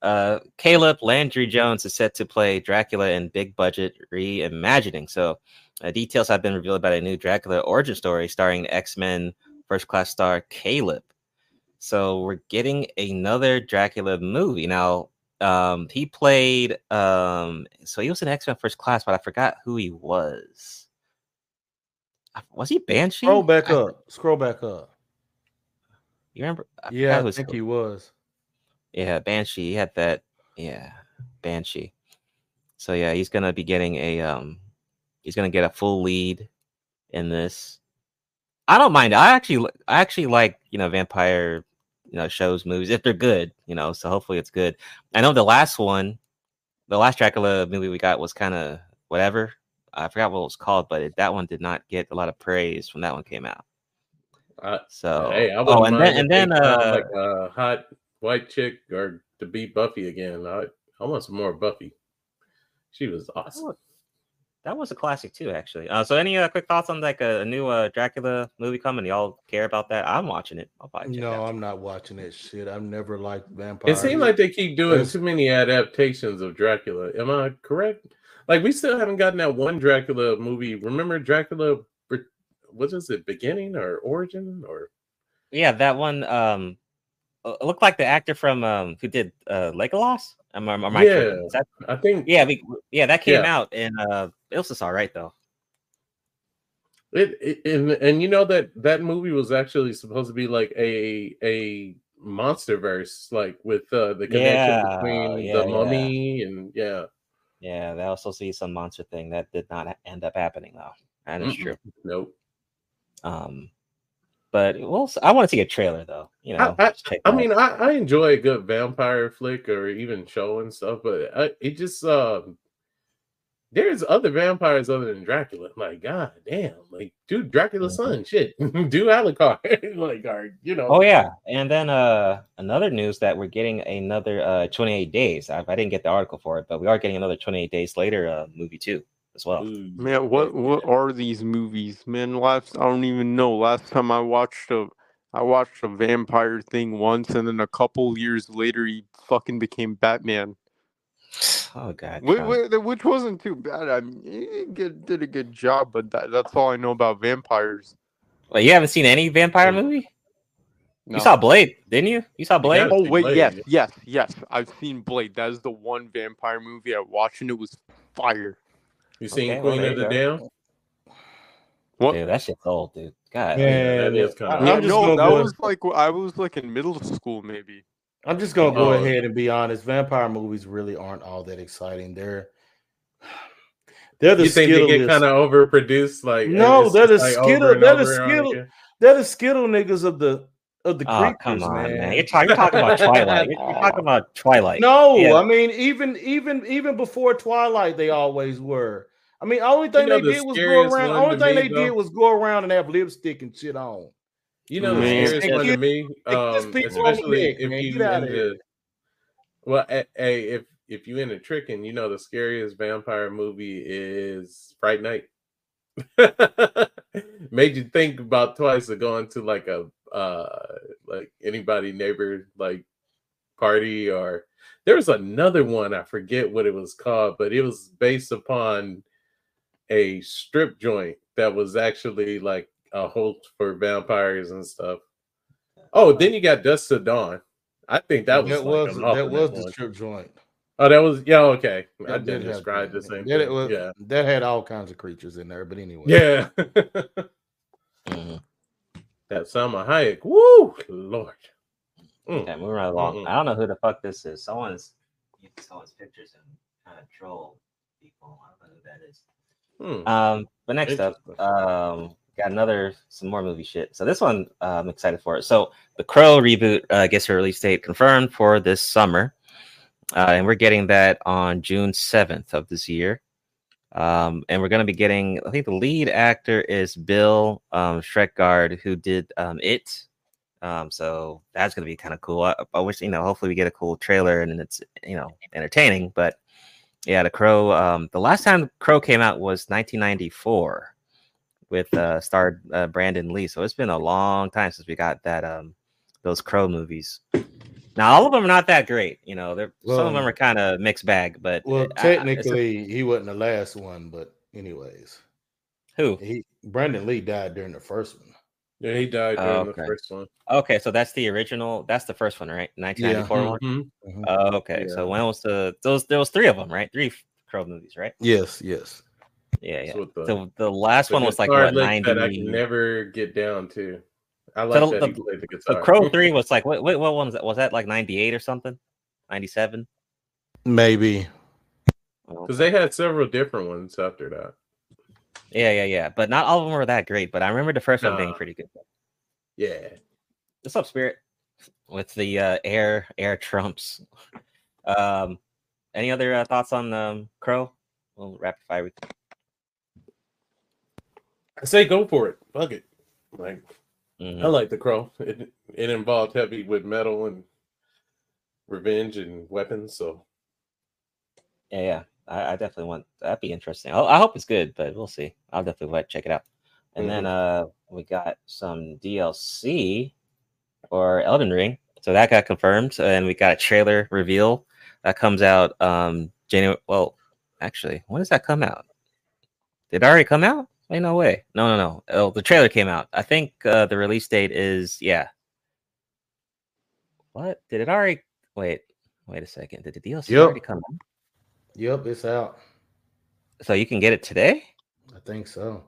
uh, Caleb Landry Jones is set to play Dracula in big budget reimagining. So, uh, details have been revealed about a new Dracula origin story starring X Men First Class star Caleb. So we're getting another Dracula movie now. Um, he played. Um, so he was in X Men First Class, but I forgot who he was. Was he Banshee? scroll back I- up scroll back up You remember? I yeah I think he was Yeah, Banshee. He had that. Yeah, Banshee. So yeah, he's gonna be getting a um, he's gonna get a full lead in this. I don't mind. I actually, I actually like you know vampire you know shows, movies if they're good. You know, so hopefully it's good. I know the last one, the last Dracula movie we got was kind of whatever. I forgot what it was called, but it, that one did not get a lot of praise when that one came out. I- So hey, I oh, and then and then uh, like a hot white chick or to be Buffy again. I I want some more Buffy. She was awesome. that was a classic too, actually. Uh, so any uh, quick thoughts on like a, a new uh, Dracula movie coming? Y'all care about that? I'm watching it. I'll probably check it No, out. I'm not watching that shit. I've never liked vampires. It seems like they keep doing Yes. too many adaptations of Dracula. Am I correct? Like we still haven't gotten that one Dracula movie. Remember Dracula? Br- What is it? Beginning or origin or? Yeah, that one. Um, it looked like the actor from um who did uh Legolas. Am, I- am I Yeah. tripping? That, I think yeah, we, yeah, that came Yeah. out and uh, it was just all right though. It, it and, and you know that that movie was actually supposed to be like a a monster verse, like with uh, the connection Yeah, between yeah, the mummy and yeah. Yeah, that was supposed to be some monster thing that did not end up happening though. That is Mm-mm. true. Nope. Um, but well, I want to see a trailer though. You know, I, check I mean, I, I enjoy a good vampire flick or even show and stuff, but I, it just um, there's other vampires other than Dracula. Like, god damn, like, dude, Dracula's Mhm. son, shit, do Alucard, like, or you know, Oh yeah, and then uh another news that we're getting another uh 28 days. I, I didn't get the article for it, but we are getting another 28 days later uh movie too as well. Man, what what are these movies, man? Last I don't even know. Last time I watched a I watched a vampire thing once, and then a couple years later, he fucking became Batman. Oh god. Wh- Sean. Which wasn't too bad. I mean, he did a good job, but that, that's all I know about vampires. Wait, you haven't seen any vampire movie? No. You saw Blade, didn't you? You saw Blade? Oh wait, Blade, yes, yes, yes. I've seen Blade. That is the one vampire movie I watched, and it was fire. You seen Okay, Queen there of the go. Damned? What? Dude, that shit's old, dude. God. Yeah, that is kinda- I'm just no, that was like I was like in middle school, maybe. I'm just gonna go Oh. ahead and be honest. Vampire movies really aren't all that exciting. They're they're the You think they get kind of overproduced? Like, No, they're just, the like, Skittle- they're the over and over Skittle- they're the skittle niggas of the of the Oh, creatures, come on, man. man. You're, talk- you're talking about Twilight. You're, you're talking about Twilight. No, Yeah. I mean even even even before Twilight, they always were. I mean, only thing know they the did was go around. Only thing me, they though? did was go around and have lipstick and shit on. You know the Man. scariest They one to me, um, people on the especially neck, if man. you Get outta into well, a- hey, if if you into tricking, you know the scariest vampire movie is Fright Night. Made you think about twice of going to like a uh like anybody neighbor like party or there was another one I forget what it was called, but it was based upon a strip joint that was actually like a host for vampires and stuff. Oh, then you got Dusk to Dawn. I think that was that like was an that alternate was the one. strip joint. Oh, that was yeah. Okay, I That did didn't have describe the same That, thing. it was, yeah, that had all kinds of creatures in there, but anyway. yeah. Mhm. That Salma Hayek. Woo, Lord. Mm. Yeah, moving right along. Mm-mm. I don't know who the fuck this is. Someone's using someone's pictures and kind of troll people. I don't know who that is. Hmm. Um, but next up, um, got another some more movie shit. So this one uh, I'm excited for. It. So the Crow reboot uh, gets a release date confirmed for this summer, uh, and we're getting that on June 7th of this year. Um, and we're going to be getting. I think the lead actor is Bill um, Skarsgård, who did um, it. Um, so that's going to be kind of cool. I, I wish you know. Hopefully, we get a cool trailer and it's you know entertaining. But yeah, the Crow. Um, the last time Crow came out was 1994 with uh starred uh, Brandon Lee. So it's been a long time since we got that um those Crow movies. Now all of them are not that great, you know. They're some of them are kind of mixed bag, but Well, uh, it's a- technically, he wasn't the last one, but anyways, who? he Brandon Lee died during the first one. Yeah, he died Oh, during okay. the first one. Okay, so that's the original. That's the first one, right? 1994 one. Mhm. Mhm. Oh, okay. So when was the those? There was three of them, right? Three Crow movies, right? Yes, yes. Yeah, yeah. That's what the- So the last one was like guitar what 90. that I can never get down to. I like the- that he played the So guitar. Crow three was like what? What, what one was that? Was that like 98 or something? 97. Maybe. because they had several different ones after that. Yeah, yeah, yeah. But not all of them were that great. But I remember the first one being pretty good. Yeah, What's up, Spirit? with the uh, air air trumps. Um, any other uh, thoughts on um, Crow? We'll rapid fire. with- I say go for it. Fuck it. Like Mhm. I like the crow. It it involved heavy with metal and revenge and weapons. So Yeah, yeah. I, I definitely want that'd be interesting. I, I hope it's good, but we'll see. I'll definitely to check it out. And then uh we got some DLC for Elden Ring. So that got confirmed. And we got a trailer reveal that comes out um January well, actually, when does that come out? Did it already come out? Ain't no way. No, no, no. Oh, the trailer came out. I think uh the release date is yeah. What? Did it already wait? Wait a second. Did the DLC Yep. already come out? Yep, it's out. So you can get it today? I think so.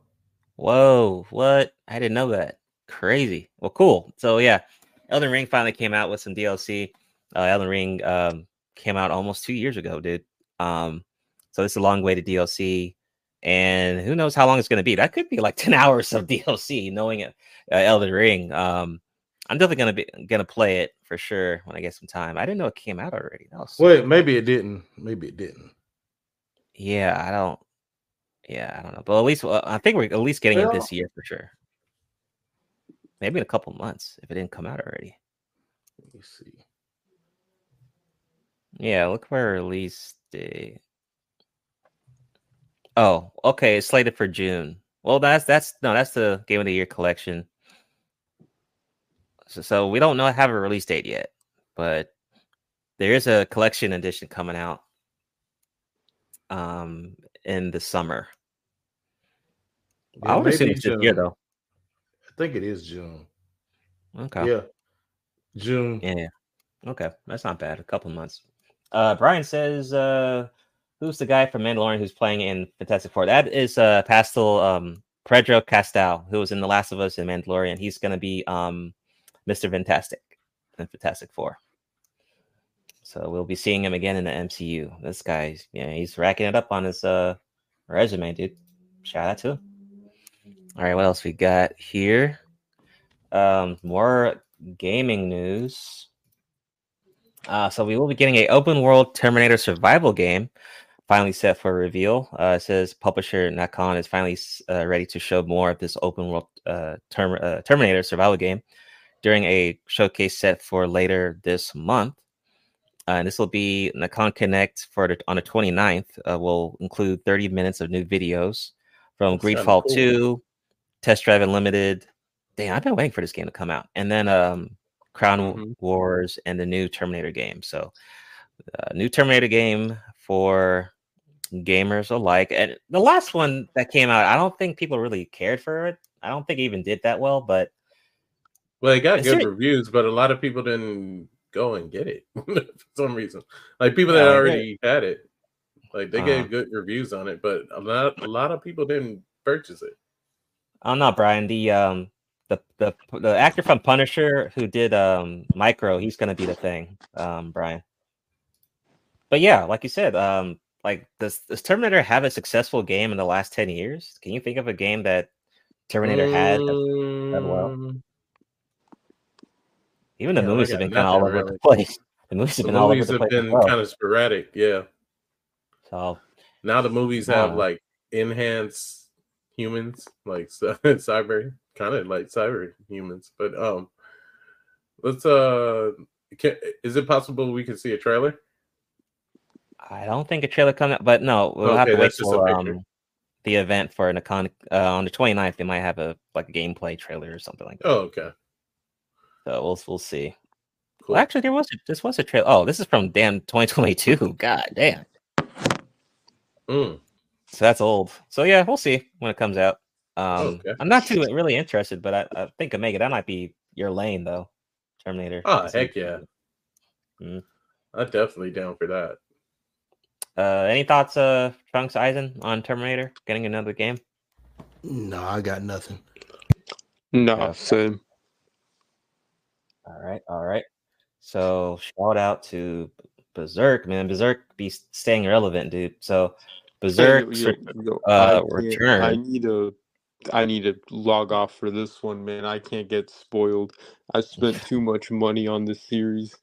Whoa, what? I didn't know that. Crazy. Well, cool. So yeah, Elden Ring finally came out with some DLC. Uh, Elden Ring um, came out almost two years ago, dude. Um, so it's a long way to DLC, and who knows how long it's going to be? That could be like ten hours of DLC. Knowing it, uh, Elden Ring. Um, I'm definitely gonna be gonna play it for sure when I get some time. I didn't know it came out already. That was Wait, maybe it didn't. Maybe it didn't. yeah. I don't. Yeah, I don't know, but at least well, I think we're at least getting it this year for sure. Maybe in a couple months if it didn't come out already. Let me see. Yeah, look for release date. Oh, okay. It's slated for June. Well, that's that's no, that's the Game of the Year collection. So, so we don't know have a release date yet, but there is a collection edition coming out um in the summer. I would assume it's this year June. though. I think it is June. Okay. Yeah, June. Yeah. yeah. Okay. That's not bad. A couple months. Uh Brian says uh who's the guy from Mandalorian who's playing in Fantastic Four? That is uh Pastel um Pedro Castell, who was in The Last of Us and Mandalorian. He's gonna be um Mr. Fantastic in Fantastic Four. So we'll be seeing him again in the MCU. This guy's yeah, he's racking it up on his uh resume, dude. Shout out to him. All right, what else we got here? Um, more gaming news. Uh, so we will be getting a open world Terminator survival game, finally set for reveal. Uh, it says publisher Nacon is finally uh, ready to show more of this open world uh, term, uh, Terminator survival game during a showcase set for later this month. Uh, and this will be Nacon Connect for the, on the 29th. Uh, will include 30 minutes of new videos from Greedfall cool. 2, Test Drive Unlimited. Damn, I've been waiting for this game to come out. And then um, Crown Mhm. Wars and the new Terminator game. So, uh, new Terminator game for gamers alike. And the last one that came out, I don't think people really cared for it. I don't think it even did that well, but well, it got good reviews, but a lot of people didn't go and get it for some reason. Like people that that- already had it, like they Uh-huh. gave good reviews on it, but a lot a lot of people didn't purchase it. I don't know, Brian. The um the the the actor from Punisher who did um Micro, he's gonna be the thing, um, Brian. But yeah, like you said, um, like does does Terminator have a successful game in the last ten years? Can you think of a game that Terminator had? that- well? Mm, Even the yeah, movies have been kind of all over the place. The movies have The been all over the place. been well. kind of sporadic, yeah. So Now the movies have Wow. like enhanced humans, like cyber, kind of like cyber humans. But um, let's uh, can, is it possible we can see a trailer? I don't think a trailer coming out, but no, we'll have to wait that's just a for um, the event for Nacon uh, on the 29th. They might have a like a gameplay trailer or something like that. Oh, okay. So we'll we'll see. Cool. Well, actually, there was a, this was a trailer. Oh, this is from damn 2022. God damn. Mm, So that's old. So yeah, we'll see when it comes out. Um, Okay. I'm not too really interested, but I, I think Omega that might be your lane though. Terminator. Oh, heck yeah. I'm definitely down for that. Uh, any thoughts, uh, Trunks Aizen on Terminator getting another game? No, I got nothing. No, Yeah. same. All right, all right. So shout out to Berserk, man. Berserk be staying relevant, dude. So Berserk, yo, yo, yo, uh, I can't- return. I need a I need to log off for this one, man. I can't get spoiled. I spent too much money on this series.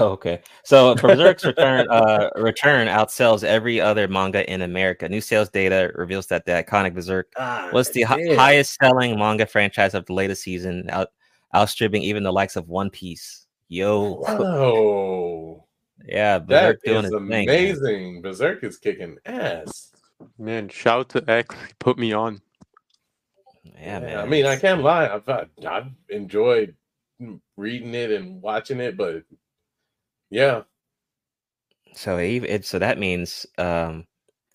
Okay, so Berserk's return uh, return outsells every other manga in America. New sales data reveals that the iconic Berserk was the hi- highest selling manga franchise of the latest season, out outstripping even the likes of One Piece. Yo, Whoa, yeah, that doing is his thing. amazing. Berserk is kicking ass. Man, shout to X. Put me on. Yeah, man. I mean, I can't lie. I've I've I've enjoyed reading it and watching it, but yeah, So even it, so that means um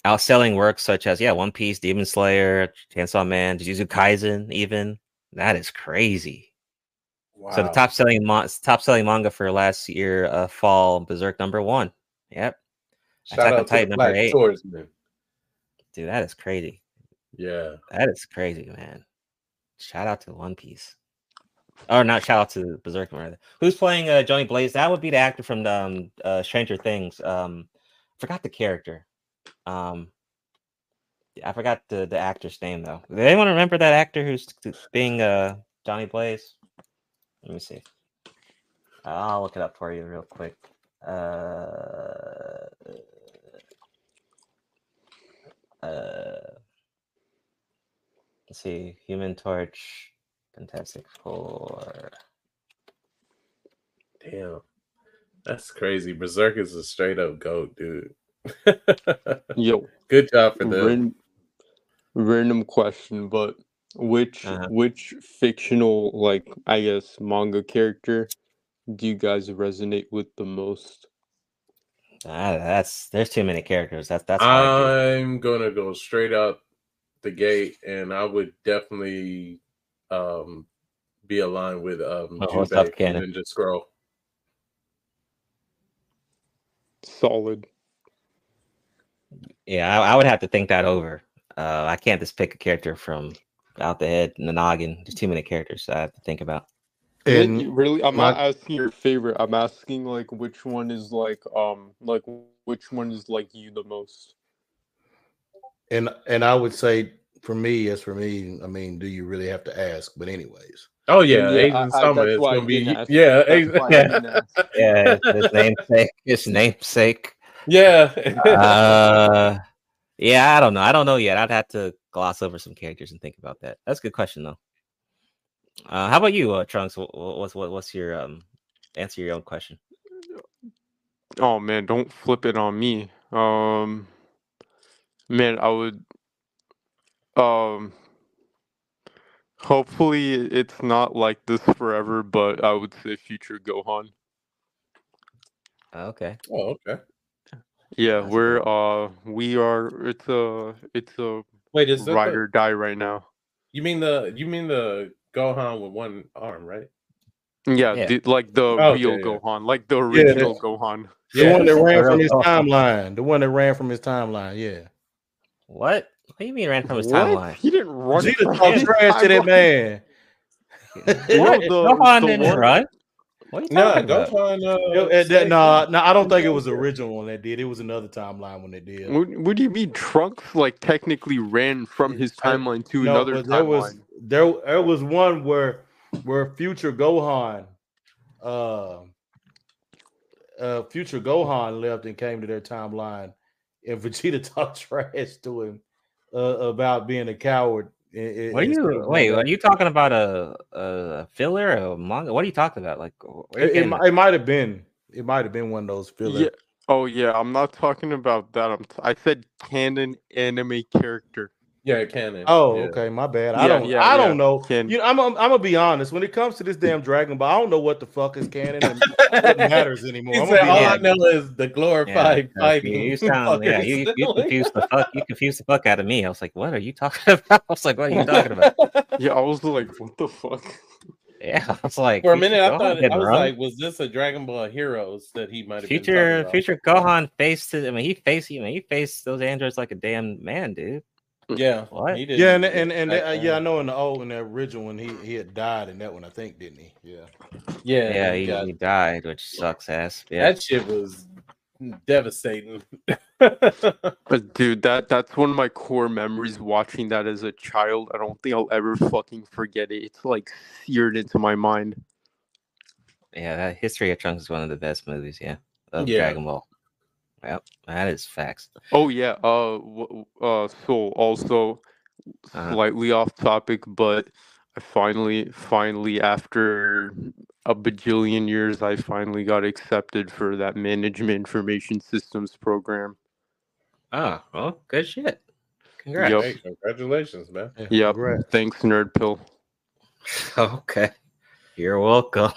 outselling works such as yeah, One Piece, Demon Slayer, Chainsaw Man, Jujutsu Kaisen, even that is crazy. wow. So the top selling mon- top selling manga for last year, uh, fall Berserk number one. Yep, Shout Attack on out to Titan number eight. Swordsman. dude, that is crazy. Yeah, That is crazy, man. Shout out to One Piece. Or not shout out to Berserk rather. Who's playing uh Johnny Blaze? That would be the actor from um uh Stranger Things. Um forgot the character. Um I forgot the, the actor's name though. Does anyone remember that actor who's being uh Johnny Blaze? Let me see. I'll look it up for you real quick. Uh uh let's see, Human Torch, Fantastic Four. damn, that's crazy. Berserk is a straight up goat, dude. Yo, Good job for them. random, random question, but which Uh-huh. which fictional like I guess manga character do you guys resonate with the most? Ah, that's there's too many characters. That's that's I'm gonna go straight up the gate, and I would definitely um be aligned with um Oh, what's Jubei and just scroll. Solid. Yeah, I, I would have to think that over. Uh, I can't just pick a character from out the head and the noggin. There's too many characters I have to think about. And really, I'm not asking your favorite. I'm asking like which one is like um like which one is like you the most. and and I would say for me, as for me, I mean, do you really have to ask? But anyways, Oh yeah, Yeah, Aizen I- I- Summer that's is gonna be didn't ask. yeah, That's Aizen- why I didn't ask. Yeah, his, his namesake. His namesake. yeah. Uh, yeah, I don't know. I don't know yet. I'd have to gloss over some characters and think about that. That's a good question though. Uh, how about you, uh, Trunks? Wh- wh- What's what, what's your um answer your own question? Oh man, don't flip it on me. Um, man, I would. Um, hopefully it's not like this forever, but I would say future Gohan. Okay. oh, okay. Yeah, That's we're uh we are. It's a it's a Wait, is that ride the, or die right now. you mean the you mean the Gohan with one arm, right? Yeah, Yeah. the, like the Oh, real yeah, yeah. Gohan, like the original that's- Gohan. the one that ran from his timeline, the one that ran from his timeline, yeah. What? What do you mean ran from his timeline? He didn't run. Vegeta from talked trash to that man. What? the- Gohan the didn't one- run. What are you No, talking about? Gohan. Uh, Yo, that- saved no, him. no, I don't think it was the original one that did. It was another timeline when they did. What, what do you mean? Trunks like technically ran from his timeline to No, another but there timeline. was there there was one where where future Gohan, uh, uh, future Gohan left and came to their timeline, and Vegeta talked trash to him uh, about being a coward. and- and- What are you? Wait, are you talking about a a filler or a manga? What are you talking about? Like, It, it, getting mi- that? it might have been. It might have been one of those filler. Yeah. Oh yeah, I'm not talking about that. I'm t- I said canon anime character. Yeah, canon. Oh, yeah. okay, my bad. I Yeah, don't. yeah, I yeah. don't know. Can- You know, I'm. I'm, I'm gonna be honest. When it comes to this damn Dragon Ball, I don't know what the fuck is canon and what matters anymore. He said, gonna all I know is the glorified Yeah, fighting. You, you sound, yeah, you, you, you confused the fuck. You confused the fuck out of me. I was like, what are you talking about? I was like, what are you talking about? Yeah, I was like, what the fuck? Yeah, I was like, For a Future minute, I Gohan thought didn't I was run. like, was this a Dragon Ball Heroes that he might have been future talking about? future Gohan faced. it- I mean, he faced. I mean, he faced those androids like a damn man, dude. Yeah, What? he did. Yeah, and and, and back uh, yeah, I know in the old in the original one he he had died in that one, I think, didn't he? Yeah. yeah, Yeah, he he, he died, which sucks ass. Yeah, that shit was devastating. But dude, that that's one of my core memories watching that as a child. I don't think I'll ever fucking forget it. It's like seared into my mind. Yeah, that History of Trunks is one of the best movies. Yeah, of Yeah. Dragon Ball. Yep, that is facts. Oh yeah. Uh. Uh. So also, Uh-huh. slightly off topic, but I finally, finally, after a bajillion years, I finally got accepted for that management information systems program. Oh, well, good shit. Congrats. Yup. Hey, congratulations, man. Yeah, Yep. congrats. Thanks, Nerd Pill. okay, you're welcome.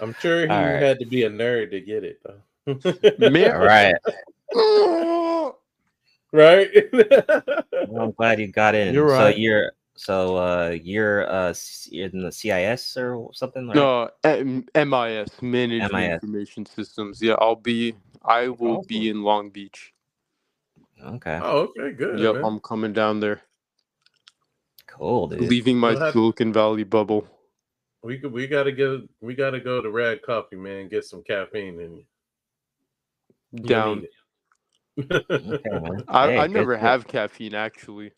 I'm sure he All right. had to be a nerd to get it, though. Man, right, right? well, I'm glad you got in. You're So right. you're so uh you're uh you're in the CIS or something. Right? No, M- MIS, Management MIS. Information Systems. Yeah, I'll be. I will be in Long Beach. Okay, oh, okay, good. Yep, man. I'm coming down there, cool, dude. leaving my We'll have- Silicon Valley bubble. We could, we gotta go. We gotta go to Rad Coffee, man. Get some caffeine in you. You Down. Okay. I, Hey, I never shit. have caffeine actually.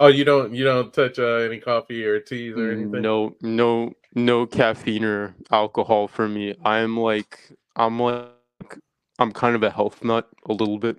oh, you don't you don't touch uh, any coffee or teas or anything? No, no, no caffeine or alcohol for me. I'm like, I'm like, I'm kind of a health nut a little bit.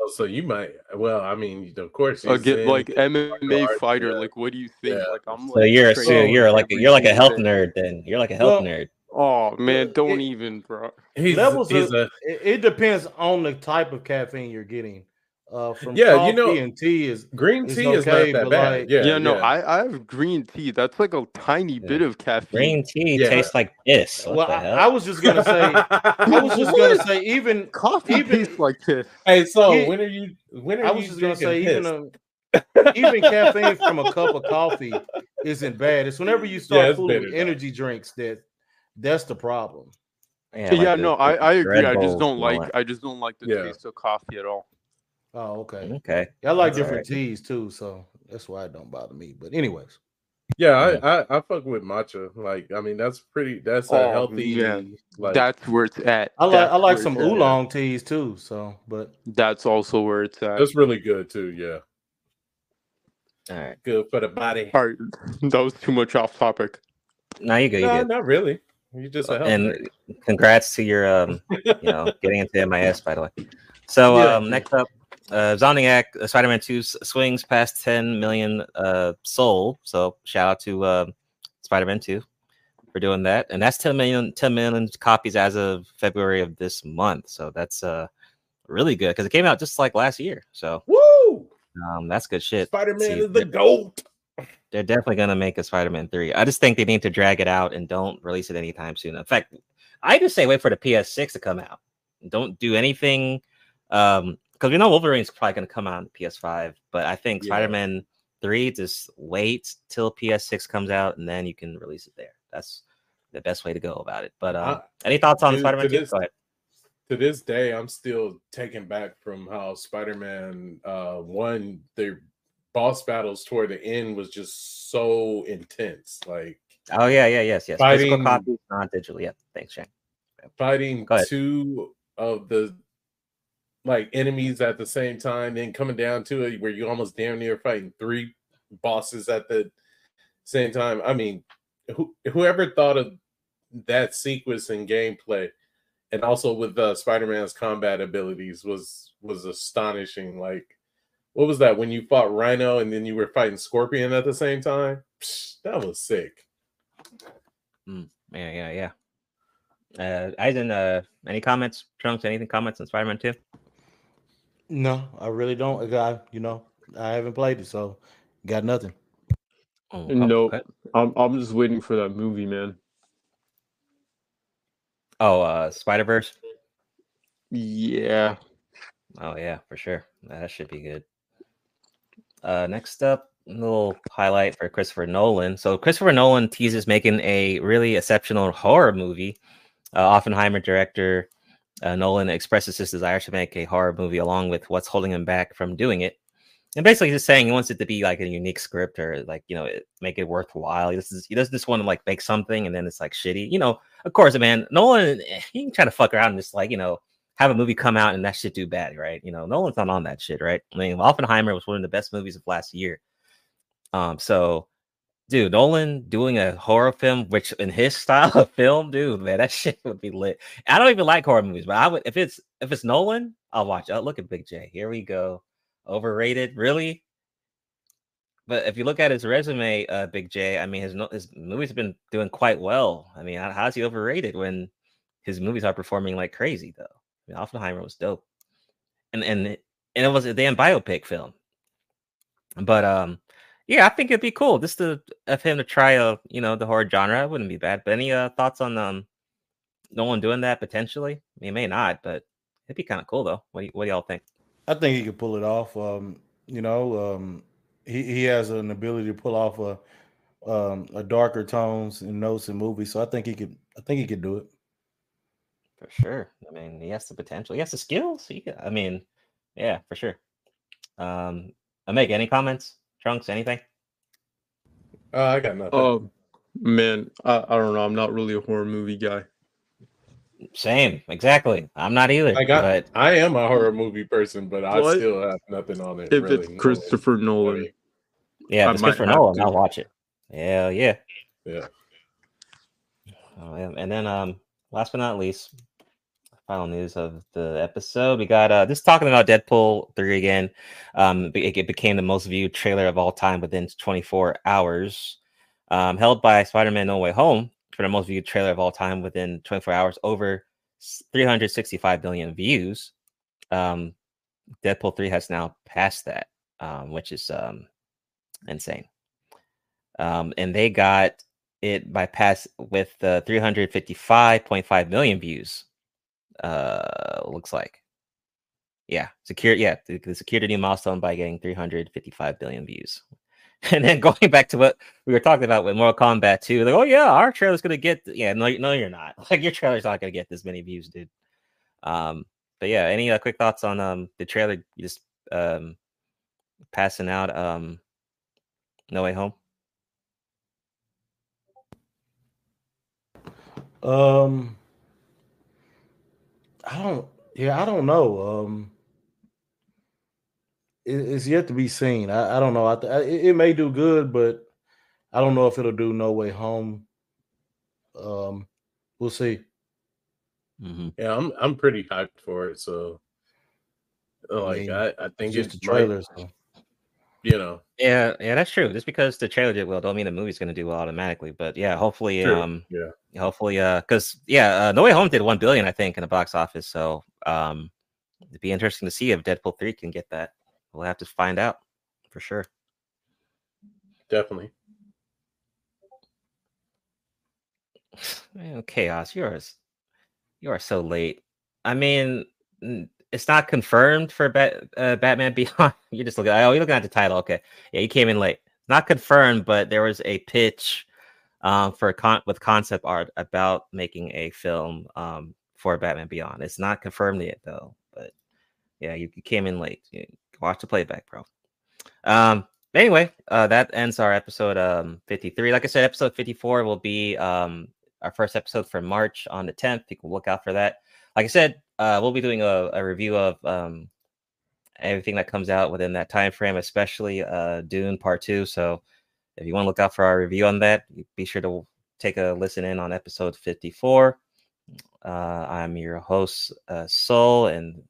Oh, so you might. Well, I mean, of course. you Again, said- like MMA fighter. yeah. Like, what do you think? Yeah. Like, I'm So like, you're trained so you're like a, you're like a health nerd then. You're like a health Well, nerd. Oh man, don't it- even, bro. he's, Levels he's of- a It, it depends on the type of caffeine you're getting. Uh, from Yeah, you know- and tea is green tea is okay, not that bad. like- yeah, Yeah, no, I, I have green tea. That's like a tiny bit of caffeine. Green tea Yeah. tastes like this. What well. I. I was just gonna say. I was just gonna say even. Coffee Even- tastes like this. Hey, so Yeah. when are you? When are I was you just gonna say drinking even a, even caffeine from a cup of coffee isn't bad. It's whenever you start it's fooling with energy drinks that that's the problem. yeah, Yeah, like the- no, I, I agree. Red I just don't and like that. I just don't like the Yeah. taste of coffee at all. Oh, okay. Mm, okay. I like That's different alright. teas too, so that's why it don't bother me. But anyways, Yeah, I, I I fuck with matcha. Like, I mean, that's pretty. That's a Oh, healthy. Yeah, Like, That's where it's at. I like That's I like some it's at. oolong teas too. So, but That's also where it's at. that's really good too. Yeah, All right. good for the body. All right, that was too much off topic. Now you go. You No, good. not really. You just a and congrats to your um you know getting into MIS by the way. So Yeah. um next up, uh Insomniac uh, Spider-Man Two swings past 10 million uh sold. So shout out to uh, Spider-Man 2 for doing that. And that's 10 million 10 million copies as of February of this month. So that's uh really good because it came out just like last year. So Woo! um that's good shit. Spider Man See, is the goat. They're definitely gonna make a Spider-Man 3. I just think they need to drag it out and don't release it anytime soon. In fact, I just say wait for the PS6 to come out. Don't do anything. Um, because we know Wolverine's probably gonna come out on PS5, but I think Yeah. Spider-Man 3 just wait till PS6 comes out and then you can release it there. That's the best way to go about it. But um, I- any thoughts on Spider-Man to 2? this- Go ahead. To this day, I'm still taken back from how Spider Man uh one their boss battles toward the end was just so intense. Like Oh yeah, yeah, yes, yes. Physical copies, not digital. Yeah, thanks, Shane. fighting two of the like enemies at the same time, then coming down to it where you almost damn near fighting three bosses at the same time. I mean, who, whoever thought of that sequence and gameplay, and also with uh, Spider-Man's combat abilities was was astonishing. Like, what was that when you fought Rhino and then you were fighting Scorpion at the same time? Psh, that was sick. Yeah, yeah, yeah. Uh, Aizen, uh, any comments, Trunks? Anything comments on Spider-Man 2? no, I really don't. I you know I haven't played it, so got nothing. Oh, No. okay. I'm I'm just waiting for that movie, man. Oh, uh, Spider Verse. Yeah. Oh yeah, for sure. That should be good. Uh, next up, a little highlight for Christopher Nolan. So Christopher Nolan teases making a really exceptional horror movie. Uh, Oppenheimer director uh, Nolan expresses his desire to make a horror movie, along with what's holding him back from doing it. And basically, just saying he wants it to be like a unique script or like you know it, make it worthwhile. He doesn't, he doesn't just want to like make something and then it's like shitty. You know, of course, man. Nolan eh, he can try to fuck around and just like you know have a movie come out and that shit do bad, right? You know, Nolan's not on that shit, right? I mean, Oppenheimer was one of the best movies of last year. Um, so dude, Nolan doing a horror film, which in his style of film, dude, man, that shit would be lit. I don't even like horror movies, but I would if it's if it's Nolan, I'll watch. Oh, look at Big J. Here we go. Overrated, really? But if you look at his resume, uh, Big J, I mean, his his movies have been doing quite well. I mean, how's he overrated when his movies are performing like crazy though? I mean, Oppenheimer was dope, and and and it was a damn biopic film. But um, yeah, I think it'd be cool just to of him to try a you know the horror genre. It wouldn't be bad. But any uh, thoughts on um Nolan doing that potentially? He may not, but it'd be kind of cool though. What do, what do y'all think? I think he could pull it off. Um, you know, um, he he has an ability to pull off a um, a darker tones and notes in movies. So I think he could. I think he could do it. For sure. I mean, he has the potential. He has the skills. He, I mean, yeah, for sure. Um, I make any comments? Trunks, anything? Uh, I got nothing. Oh man, I, I don't know. I'm not really a horror movie guy. Same, exactly. I'm not either. I got. but I am a horror movie person, but I What? still have nothing on it. If really. it's Christopher Nolan, yeah, if it's Christopher Nolan, to. I'll watch it. Hell yeah. Yeah. Oh, yeah. And then um last but not least, final news of the episode. We got uh just talking about Deadpool 3 again. Um it, it became the most viewed trailer of all time within 24 hours. Um held by Spider-Man No Way Home for the most viewed trailer of all time within 24 hours, over s- 365 billion views. Um Deadpool 3 has now passed that, um, which is um insane. Um, and they got it bypassed with uh, 355.5 million views. Uh, looks like, yeah, secure, yeah, the, the secured new milestone by getting 355 billion views. And then going back to what we were talking about with Mortal Kombat 2, like, oh yeah, our trailer's gonna get, yeah, no, no, you're not. Like your trailer's not gonna get this many views, dude. Um, but yeah, any uh, quick thoughts on um the trailer just um passing out um No Way Home? Um, I don't. Yeah, I don't know. Um, it, it's yet to be seen. I, I don't know. I, th- I it, it may do good, but I don't know if it'll do No Way Home. Um, we'll see. Mm-hmm. Yeah, I'm I'm pretty hyped for it. So, like, mean, I, I think It's just it's the trailers. so. You know, Yeah, yeah, that's true. Just because the trailer did well, don't mean the movie's going to do well automatically. But yeah, hopefully, True, um, yeah. hopefully, uh, because yeah, uh, No Way Home did one billion, I think, in the box office. So, um, it'd be interesting to see if Deadpool three can get that. We'll have to find out for sure. definitely. Man, chaos, yours, you are so late. I mean, it's not confirmed for Bat, uh, Batman Beyond. you just look at oh, you're looking at the title. Okay, yeah, you came in late. Not confirmed, but there was a pitch um, for con- with concept art about making a film um, for Batman Beyond. It's not confirmed yet though, but yeah, you, you came in late. You, watch the playback, bro. Um, anyway, uh, that ends our episode um 53. Like I said, episode 54 will be um our first episode for March on the 10th. You can look out for that. Like I said, uh, we'll be doing a, a review of um everything that comes out within that time frame, especially uh Dune Part Two. So if you want to look out for our review on that, be sure to take a listen in on episode 54. Uh, I'm your host, uh, Soul, and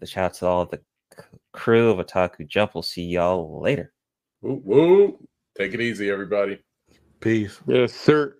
the shout out to all the c- crew of Otaku Jump. We'll see y'all later. Woo, woo. Take it easy, everybody. Peace. yes, sir.